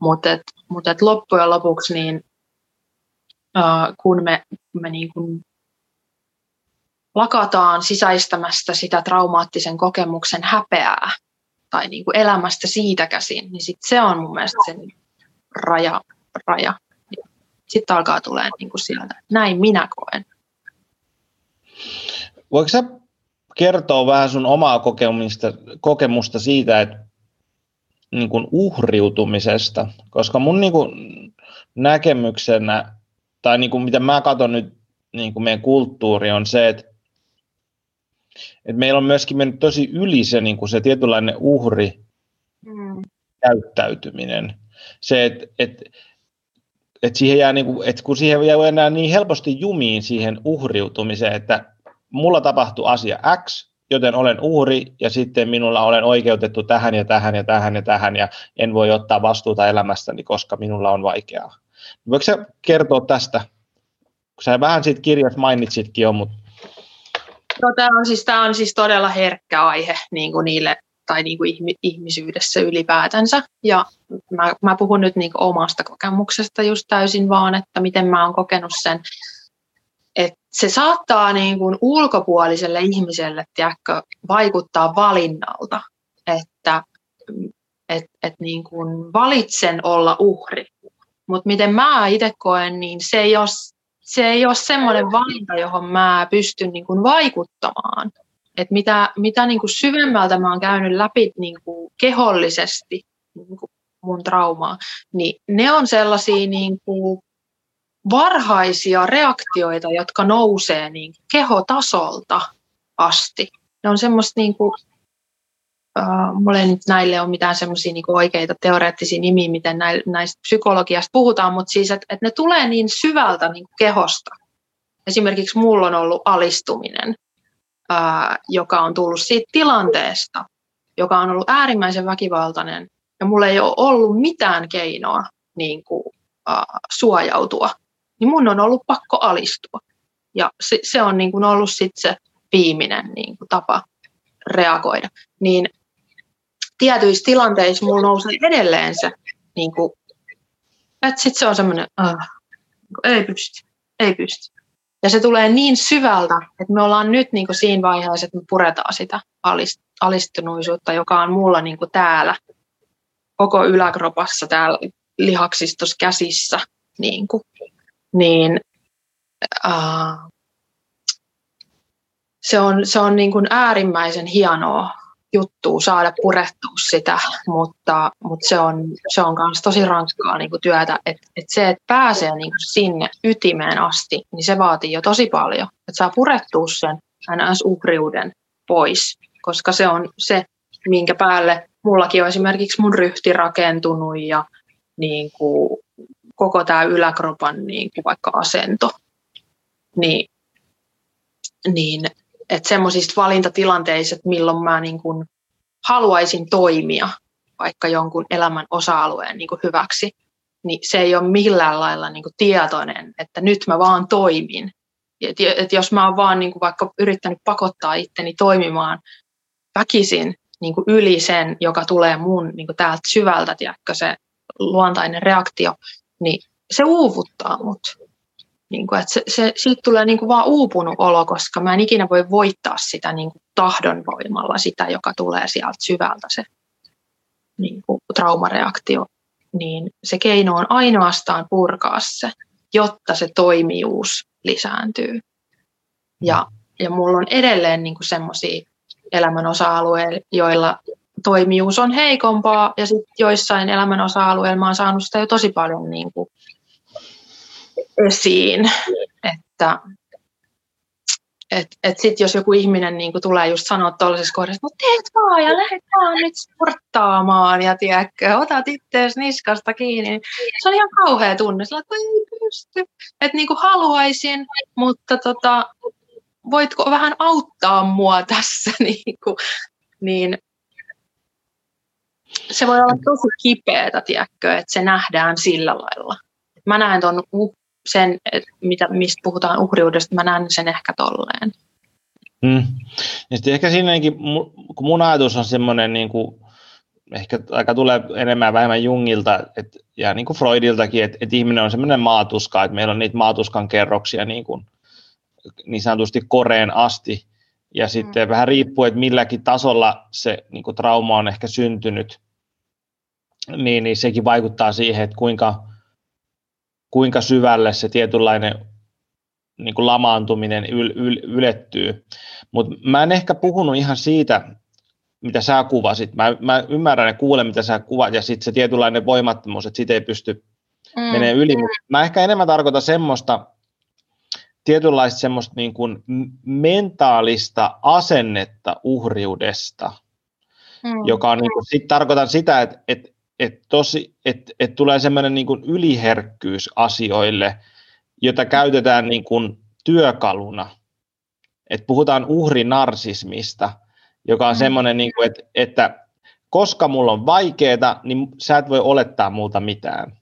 Mutta et, mut et loppujen lopuksi, niin, uh, kun me, me niin kuin lakataan sisäistämästä sitä traumaattisen kokemuksen häpeää, tai niin kuin elämästä siitä käsin, niin sit se on mun mielestä sen raja. raja. Sitten alkaa tulee niin kuin sieltä, näin minä koen. Voiko sä kertoa vähän sun omaa kokemusta, kokemusta siitä, että niin kuin uhriutumisesta, koska mun niin kuin näkemyksenä, tai niin kuin mitä mä katson nyt niin kuin meidän kulttuuri on se, että et meillä on myöskin mennyt tosi yli se, niin kuin se tietynlainen uhri mm. käyttäytyminen. Se, että et, et siihen jää, niin kuin, et kun siihen jää enää niin helposti jumiin siihen uhriutumiseen, että mulla tapahtuu asia X, joten olen uhri ja sitten minulla olen oikeutettu tähän ja tähän ja tähän ja tähän ja en voi ottaa vastuuta elämästäni, koska minulla on vaikeaa. Voiko sä kertoa tästä? Kun sä vähän siitä kirjassa mainitsitkin jo, mutta No, tämä, on siis, tämä on siis todella herkkä aihe niin kuin niille tai niin kuin ihmisyydessä ylipäätänsä. Ja mä, mä puhun nyt niin omasta kokemuksesta just täysin vaan, että miten mä oon kokenut sen. Että se saattaa niin kuin ulkopuoliselle ihmiselle tiedätkö, vaikuttaa valinnalta, että et, et niin kuin valitsen olla uhri. Mutta miten mä itse koen, niin se ei ole se ei ole semmoinen valinta, johon mä pystyn niin kuin vaikuttamaan. Et mitä mitä niin kuin syvemmältä mä oon käynyt läpi niin kuin kehollisesti niin kuin mun traumaa, niin ne on sellaisia niin kuin varhaisia reaktioita, jotka nousee niin kehotasolta asti. Ne on semmoista niin kuin mulla ei nyt näille ole mitään semmoisia niin oikeita teoreettisia nimiä, miten näistä psykologiasta puhutaan, mutta siis, että et ne tulee niin syvältä niin kehosta. Esimerkiksi mulla on ollut alistuminen, uh, joka on tullut siitä tilanteesta, joka on ollut äärimmäisen väkivaltainen, ja mulla ei ole ollut mitään keinoa niin kuin, uh, suojautua, niin mun on ollut pakko alistua. Ja se, se on niin kuin ollut sit se viimeinen niin kuin tapa reagoida. Niin tietyissä tilanteissa mulla nousee edelleen se, niin kuin, että sitten se on semmoinen, äh, ei pysty, ei pysty. Ja se tulee niin syvältä, että me ollaan nyt niin kuin siinä vaiheessa, että me puretaan sitä alist, alistunuisuutta, joka on mulla niin kuin täällä, koko yläkropassa, täällä lihaksistossa käsissä. Niin, kuin, niin äh, se on, se on niin kuin äärimmäisen hienoa juttua saada purettua sitä, mutta, mutta se on, se on myös tosi rankkaa niin kuin työtä. Et, et se, että pääsee niin kuin sinne ytimeen asti, niin se vaatii jo tosi paljon. Että saa purettua sen NS-uhriuden pois, koska se on se, minkä päälle mullakin on esimerkiksi mun ryhti rakentunut ja, niin kuin, koko tämä yläkropan niin kuin vaikka asento. Niin, niin että semmoisista valintatilanteista, että milloin mä niin kuin haluaisin toimia vaikka jonkun elämän osa-alueen niin kuin hyväksi, niin se ei ole millään lailla niin kuin tietoinen, että nyt mä vaan toimin. Et, et jos mä oon vaan niin kuin vaikka yrittänyt pakottaa itteni toimimaan väkisin niin kuin yli sen, joka tulee mun niin kuin täältä syvältä, tiedätkö, se luontainen reaktio, niin se uuvuttaa mut. Niin kuin, että se, se, siitä tulee niin kuin vaan uupunut olo, koska mä en ikinä voi voittaa sitä niin kuin tahdonvoimalla, sitä, joka tulee sieltä syvältä, se niin kuin traumareaktio. Niin se keino on ainoastaan purkaa se, jotta se toimijuus lisääntyy. Ja, ja mulla on edelleen niin semmoisia elämän osa-alueilla, joilla toimijuus on heikompaa, ja sitten joissain elämän osa-alueilla mä oon saanut sitä jo tosi paljon niin kuin esiin, että et, et sitten jos joku ihminen niin tulee just sanoa tuollaisessa kohdassa, mutta teet vaan ja lähdet vaan nyt sporttaamaan ja tiedätkö, otat ittees niskasta kiinni, se on ihan kauhea tunne, sillä että ei pysty. Että niin haluaisin, mutta tota, voitko vähän auttaa mua tässä, niin, kuin, niin se voi olla tosi kipeätä, tiedätkö, että se nähdään sillä lailla. Mä näen tuon sen, mitä, mistä puhutaan uhriudesta, mä näen sen ehkä tolleen. Hmm. Ja sitten ehkä siinäkin, kun mun ajatus on semmoinen, niin kuin, ehkä aika tulee enemmän vähemmän Jungilta et, ja niin kuin Freudiltakin, että et ihminen on semmoinen maatuska, että meillä on niitä maatuskan kerroksia niin, kuin, niin sanotusti koreen asti, ja sitten mm. vähän riippuu, että milläkin tasolla se niin kuin trauma on ehkä syntynyt, niin, niin sekin vaikuttaa siihen, että kuinka, kuinka syvälle se tietynlainen niin kuin lamaantuminen yl, yl, ylettyy. Mutta mä en ehkä puhunut ihan siitä, mitä sä kuvasit. Mä, mä ymmärrän ja kuulen, mitä sä kuvat, ja sitten se tietynlainen voimattomuus, että siitä ei pysty mm. menee yli. Mm. Mä ehkä enemmän tarkoitan semmoista, tietynlaista semmoista niin kuin mentaalista asennetta uhriudesta, mm. joka on, niin kuin, sit tarkoitan sitä, että, että että tosi, et, et tulee semmoinen niin kuin yliherkkyys asioille, jota käytetään niin kuin työkaluna. Et puhutaan uhrinarsismista, joka on mm. semmoinen, niin kuin, että, että koska mulla on vaikeaa, niin sä et voi olettaa multa mitään.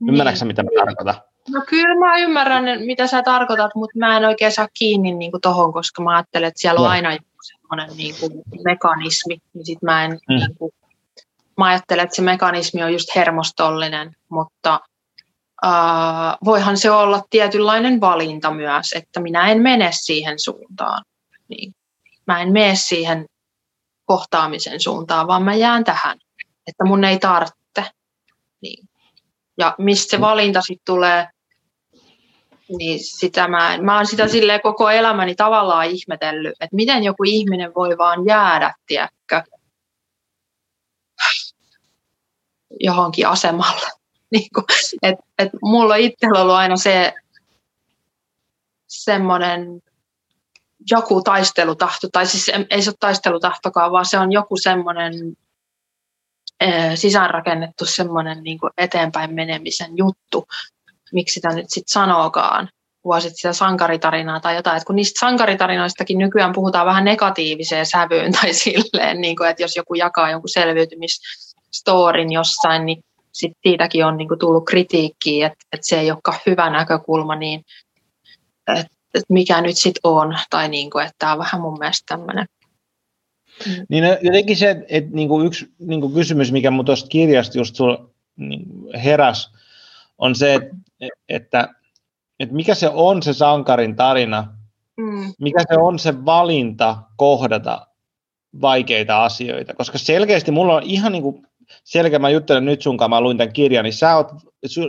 Niin. Ymmärrätkö mitä mä tarkoitan? No kyllä mä ymmärrän, mitä sä tarkoitat, mutta mä en oikein saa kiinni niin kuin tohon, koska mä ajattelen, että siellä on aina semmoinen niin kuin mekanismi, niin sit mä en mm. niin kuin, mä ajattelen, että se mekanismi on just hermostollinen, mutta äh, voihan se olla tietynlainen valinta myös, että minä en mene siihen suuntaan. Niin. Mä en mene siihen kohtaamisen suuntaan, vaan mä jään tähän, että mun ei tarvitse. Niin. Ja mistä se valinta sitten tulee, niin sitä mä, en, mä oon sitä silleen koko elämäni tavallaan ihmetellyt, että miten joku ihminen voi vaan jäädä, tiedätkö, johonkin asemalle. niin kuin, et, et mulla itsellä ollut aina se semmoinen joku taistelutahto, tai siis ei se ole taistelutahtokaan, vaan se on joku semmoinen sisäänrakennettu semmoinen niin eteenpäin menemisen juttu, miksi sitä nyt sitten sanookaan, vuosit sitä sankaritarinaa tai jotain, että kun niistä sankaritarinoistakin nykyään puhutaan vähän negatiiviseen sävyyn tai silleen, niin kuin, että jos joku jakaa jonkun selviytymis storin jossain, niin sit siitäkin on niin kuin tullut kritiikkiä, että, että se ei olekaan hyvä näkökulma, niin että, että mikä nyt sitten on, tai niin kuin, että tämä on vähän mun mielestä tämmöinen Mm. Niin no, jotenkin se, että niin kuin yksi niin kuin kysymys, mikä mun tuosta kirjasta just sulla niin heräs, on se, että, että, että mikä se on se sankarin tarina, mm. mikä se on se valinta kohdata vaikeita asioita, koska selkeästi mulla on ihan niin kuin selkeä, mä juttelen nyt sun kanssa, mä luin tämän kirjan, niin sä oot,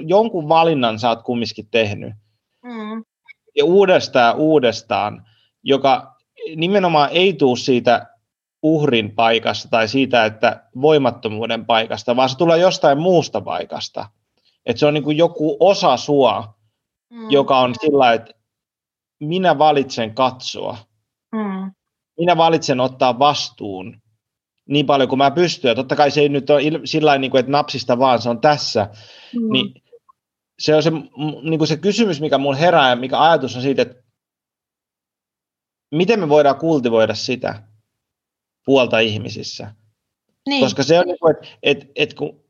jonkun valinnan sä oot kumminkin tehnyt. Mm. Ja uudestaan uudestaan, joka nimenomaan ei tule siitä uhrin paikasta tai siitä, että voimattomuuden paikasta, vaan se tulee jostain muusta paikasta. Että se on niin kuin joku osa sua, mm. joka on sillä että minä valitsen katsoa. Mm. Minä valitsen ottaa vastuun niin paljon kuin mä pystyn. Ja totta kai se ei nyt ole sillä niin kuin, että napsista vaan, se on tässä. Mm. Niin se on se, niin kuin se kysymys, mikä mun herää ja mikä ajatus on siitä, että miten me voidaan kultivoida sitä puolta ihmisissä. Niin. Koska se on, niin kuin, että, että, että kun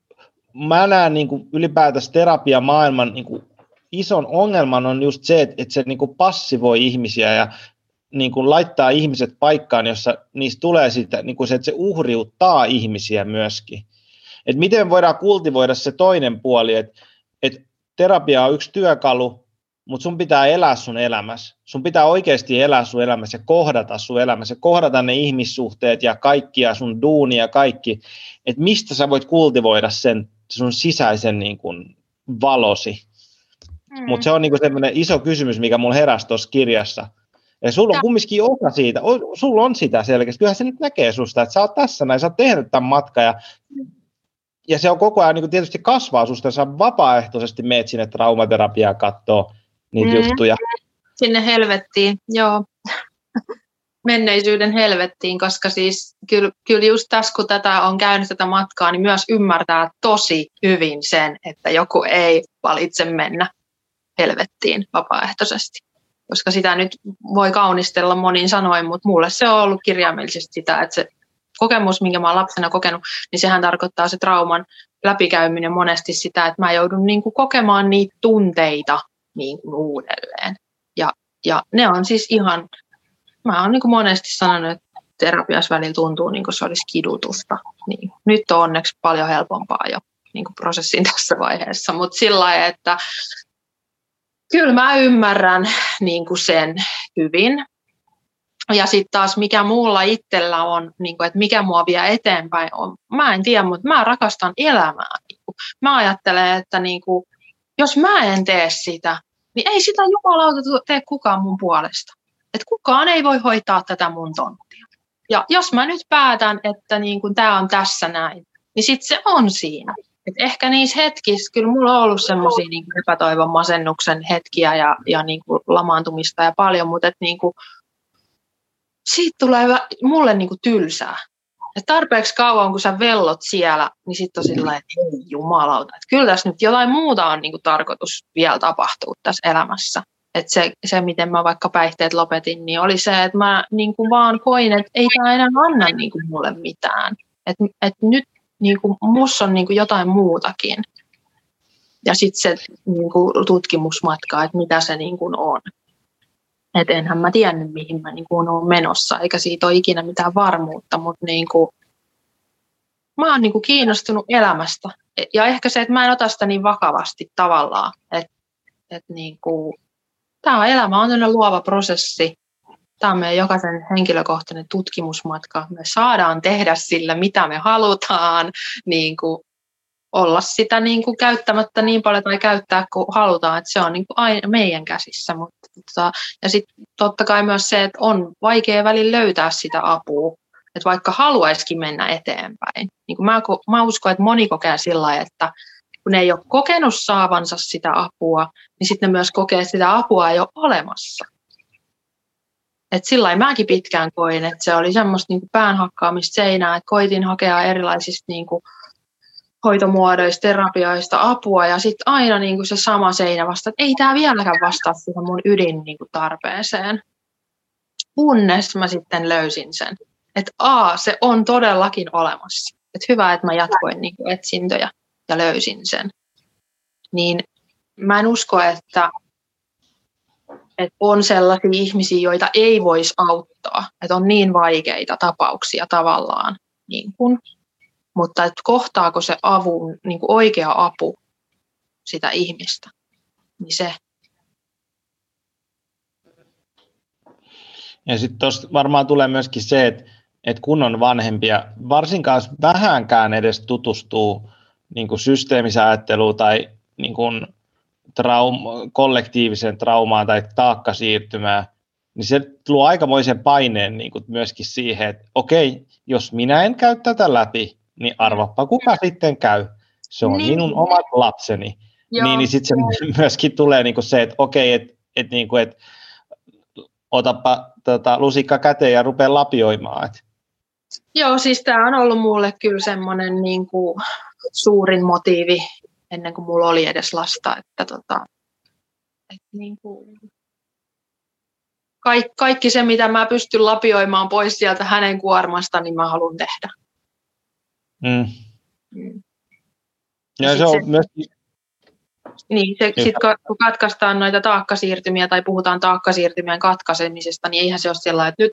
mä näen niin kuin ylipäätänsä terapiamaailman niin kuin ison ongelman on just se, että, että se niin kuin passivoi ihmisiä ja niin kuin laittaa ihmiset paikkaan, jossa niistä tulee sitä, niin kuin se, että se uhriuttaa ihmisiä myöskin. Että miten voidaan kultivoida se toinen puoli, että, että terapia on yksi työkalu, mutta sun pitää elää sun elämässä. Sun pitää oikeasti elää sun elämässä ja kohdata sun elämässä, kohdata ne ihmissuhteet ja kaikki ja sun duuni ja kaikki, että mistä sä voit kultivoida sen sun sisäisen niin kuin, valosi. Mm. Mutta se on niin semmoinen iso kysymys, mikä mulla heräsi tuossa kirjassa. Ja sulla on kumminkin osa siitä, sulla on sitä selkeästi, kyllähän se nyt näkee susta, että sä oot tässä näin, sä oot tehnyt tämän matkan ja, ja se on koko ajan niin kuin tietysti kasvaa susta, sä vapaaehtoisesti meet sinne traumaterapiaa kattoo niitä mm. juttuja. Sinne helvettiin, joo. Menneisyyden helvettiin, koska siis kyllä, kyllä just tässä, kun tätä on käynyt tätä matkaa, niin myös ymmärtää tosi hyvin sen, että joku ei valitse mennä helvettiin vapaaehtoisesti. Koska sitä nyt voi kaunistella monin sanoin, mutta mulle se on ollut kirjaimellisesti sitä, että se kokemus, minkä mä olen lapsena kokenut, niin sehän tarkoittaa se trauman läpikäyminen monesti sitä, että mä joudun niin kuin kokemaan niitä tunteita niin kuin uudelleen. Ja, ja ne on siis ihan, mä oon niin kuin monesti sanonut, että terapiassa välillä tuntuu niin kuin se olisi kidutusta. Niin, nyt on onneksi paljon helpompaa jo niin kuin prosessin tässä vaiheessa, mutta sillä lailla, että kyllä mä ymmärrän niin kuin sen hyvin. Ja sitten taas mikä muulla itsellä on, niin kuin, että mikä mua vie eteenpäin on, mä en tiedä, mutta mä rakastan elämää. Niin kuin. Mä ajattelen, että niin kuin, jos mä en tee sitä, niin ei sitä jumalauta tee kukaan mun puolesta. Et kukaan ei voi hoitaa tätä mun tonttia. Ja jos mä nyt päätän, että niin tämä on tässä näin, niin sitten se on siinä. Et ehkä niissä hetkissä, kyllä mulla on ollut semmoisia niin epätoivon masennuksen hetkiä ja, ja niin kuin lamaantumista ja paljon, mutta et niin kuin, siitä tulee mulle niin kuin tylsää. Et tarpeeksi kauan, kun sä vellot siellä, niin sitten on sillä että ei jumalauta. Et kyllä tässä nyt jotain muuta on niin kuin tarkoitus vielä tapahtua tässä elämässä. Et se, se, miten mä vaikka päihteet lopetin, niin oli se, että mä niin kuin vaan koin, että ei tämä enää anna niin kuin mulle mitään. Että et nyt niin kuin, musta on niin kuin jotain muutakin. Ja sitten se niin kuin, tutkimusmatka, että mitä se niin kuin on. Et enhän mä tiennyt, mihin mä niin kuin, olen menossa, eikä siitä ole ikinä mitään varmuutta, mutta niin kuin, mä oon niin kuin, kiinnostunut elämästä. Ja ehkä se, että mä en ota sitä niin vakavasti tavallaan, että et, niin kuin, tämä elämä on luova prosessi, Tämä on meidän jokaisen henkilökohtainen tutkimusmatka. Me saadaan tehdä sillä, mitä me halutaan, niin kuin olla sitä niin kuin käyttämättä niin paljon tai käyttää kuin halutaan, että se on niin kuin aina meidän käsissä. Mutta, tota, ja sitten totta kai myös se, että on vaikea välillä löytää sitä apua, että vaikka haluaisikin mennä eteenpäin. Niin kuin mä, mä uskon, että moni kokee sillä että kun ne ei ole kokenut saavansa sitä apua, niin sitten ne myös kokee, että sitä apua ei ole olemassa. Et sillä mäkin pitkään koin, että se oli semmoista niin päänhakkaamista seinää, että koitin hakea erilaisista niin kuin hoitomuodoista, terapioista apua ja sitten aina niin kuin se sama seinä vasta, että ei tämä vieläkään vastaa siihen mun ydin niin kuin tarpeeseen. Kunnes mä sitten löysin sen, että a, se on todellakin olemassa. Että hyvä, että mä jatkoin niin kuin etsintöjä ja löysin sen. Niin mä en usko, että että on sellaisia ihmisiä, joita ei voisi auttaa, että on niin vaikeita tapauksia tavallaan, niin kun, mutta että kohtaako se avun, niin kuin oikea apu sitä ihmistä, niin se. Ja sitten tuosta varmaan tulee myöskin se, että, että kun on vanhempia, varsinkaan vähänkään edes tutustuu niin kuin tai niin kuin traum- kollektiiviseen traumaan tai taakkasiirtymään, niin se luo aikamoisen paineen niin kuin myöskin siihen, että okei, jos minä en käy tätä läpi, niin arvappa kuka sitten käy. Se on niin. minun omat lapseni. Joo. Niin, niin sitten se myöskin tulee niin kuin se, että okei, että et, niin kuin, et, otapa tota, lusikka käteen ja rupea lapioimaan. Et, Joo, siis tämä on ollut mulle kyllä semmoinen niin kuin suurin motiivi ennen kuin mulla oli edes lasta, että tota, et niin kuin kaikki, kaikki se, mitä mä pystyn lapioimaan pois sieltä hänen kuormasta, niin mä haluan tehdä. Mm. Mm. Ja se on se, myös... Niin, se, sit, kun katkaistaan noita taakkasiirtymiä tai puhutaan taakkasiirtymien katkaisemisesta, niin eihän se ole sellainen, että nyt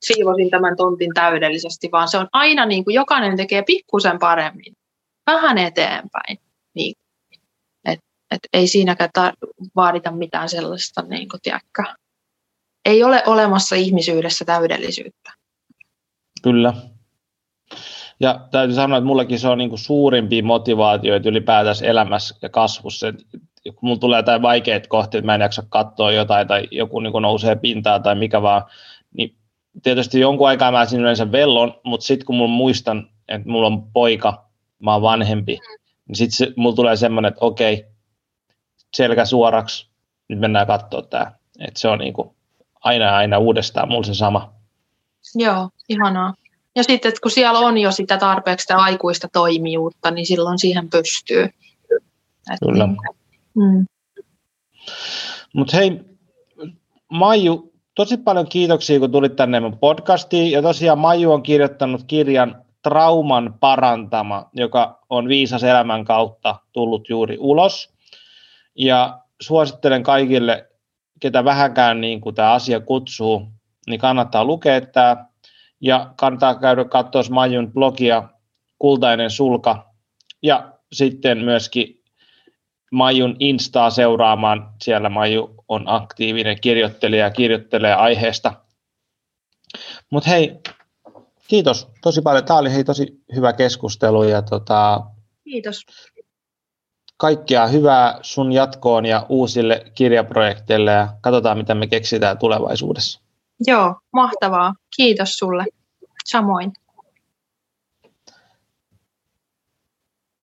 siivosin tämän tontin täydellisesti, vaan se on aina niin kuin jokainen tekee pikkusen paremmin, vähän eteenpäin. Niin. Et, et ei siinäkään tar- vaadita mitään sellaista, niin kuin, tiedäkö, ei ole olemassa ihmisyydessä täydellisyyttä. Kyllä. Ja täytyy sanoa, että mullekin se on niin kuin suurimpia motivaatioita ylipäätänsä elämässä ja kasvussa. Kun mulla tulee jotain vaikeita kohtia, että mä en jaksa katsoa jotain tai joku niin kuin nousee pintaan tai mikä vaan, niin tietysti jonkun aikaa mä siinä yleensä vellon, mutta sitten kun mulla muistan, että mulla on poika, mä oon vanhempi, niin sitten mulla tulee semmoinen, että okei, selkä suoraksi, nyt mennään katsoa tämä. Että se on niin kuin aina aina uudestaan mulla se sama. Joo, ihanaa. Ja sitten, että kun siellä on jo sitä tarpeeksi sitä aikuista toimijuutta, niin silloin siihen pystyy. Et Kyllä. Niin, mm. Mutta hei, Maiju, tosi paljon kiitoksia, kun tulit tänne mun podcastiin. Ja tosiaan Maiju on kirjoittanut kirjan Trauman parantama, joka on viisas elämän kautta tullut juuri ulos. Ja suosittelen kaikille ketä vähänkään niin kuin tämä asia kutsuu, niin kannattaa lukea tämä. Ja kannattaa käydä katsoa Majun blogia Kultainen sulka. Ja sitten myöskin Majun Instaa seuraamaan. Siellä Maju on aktiivinen kirjoittelija ja kirjoittelee aiheesta. Mutta hei, kiitos tosi paljon. Tämä oli hei, tosi hyvä keskustelu. Ja tota, kiitos kaikkea hyvää sun jatkoon ja uusille kirjaprojekteille ja katsotaan, mitä me keksitään tulevaisuudessa. Joo, mahtavaa. Kiitos sulle. Samoin.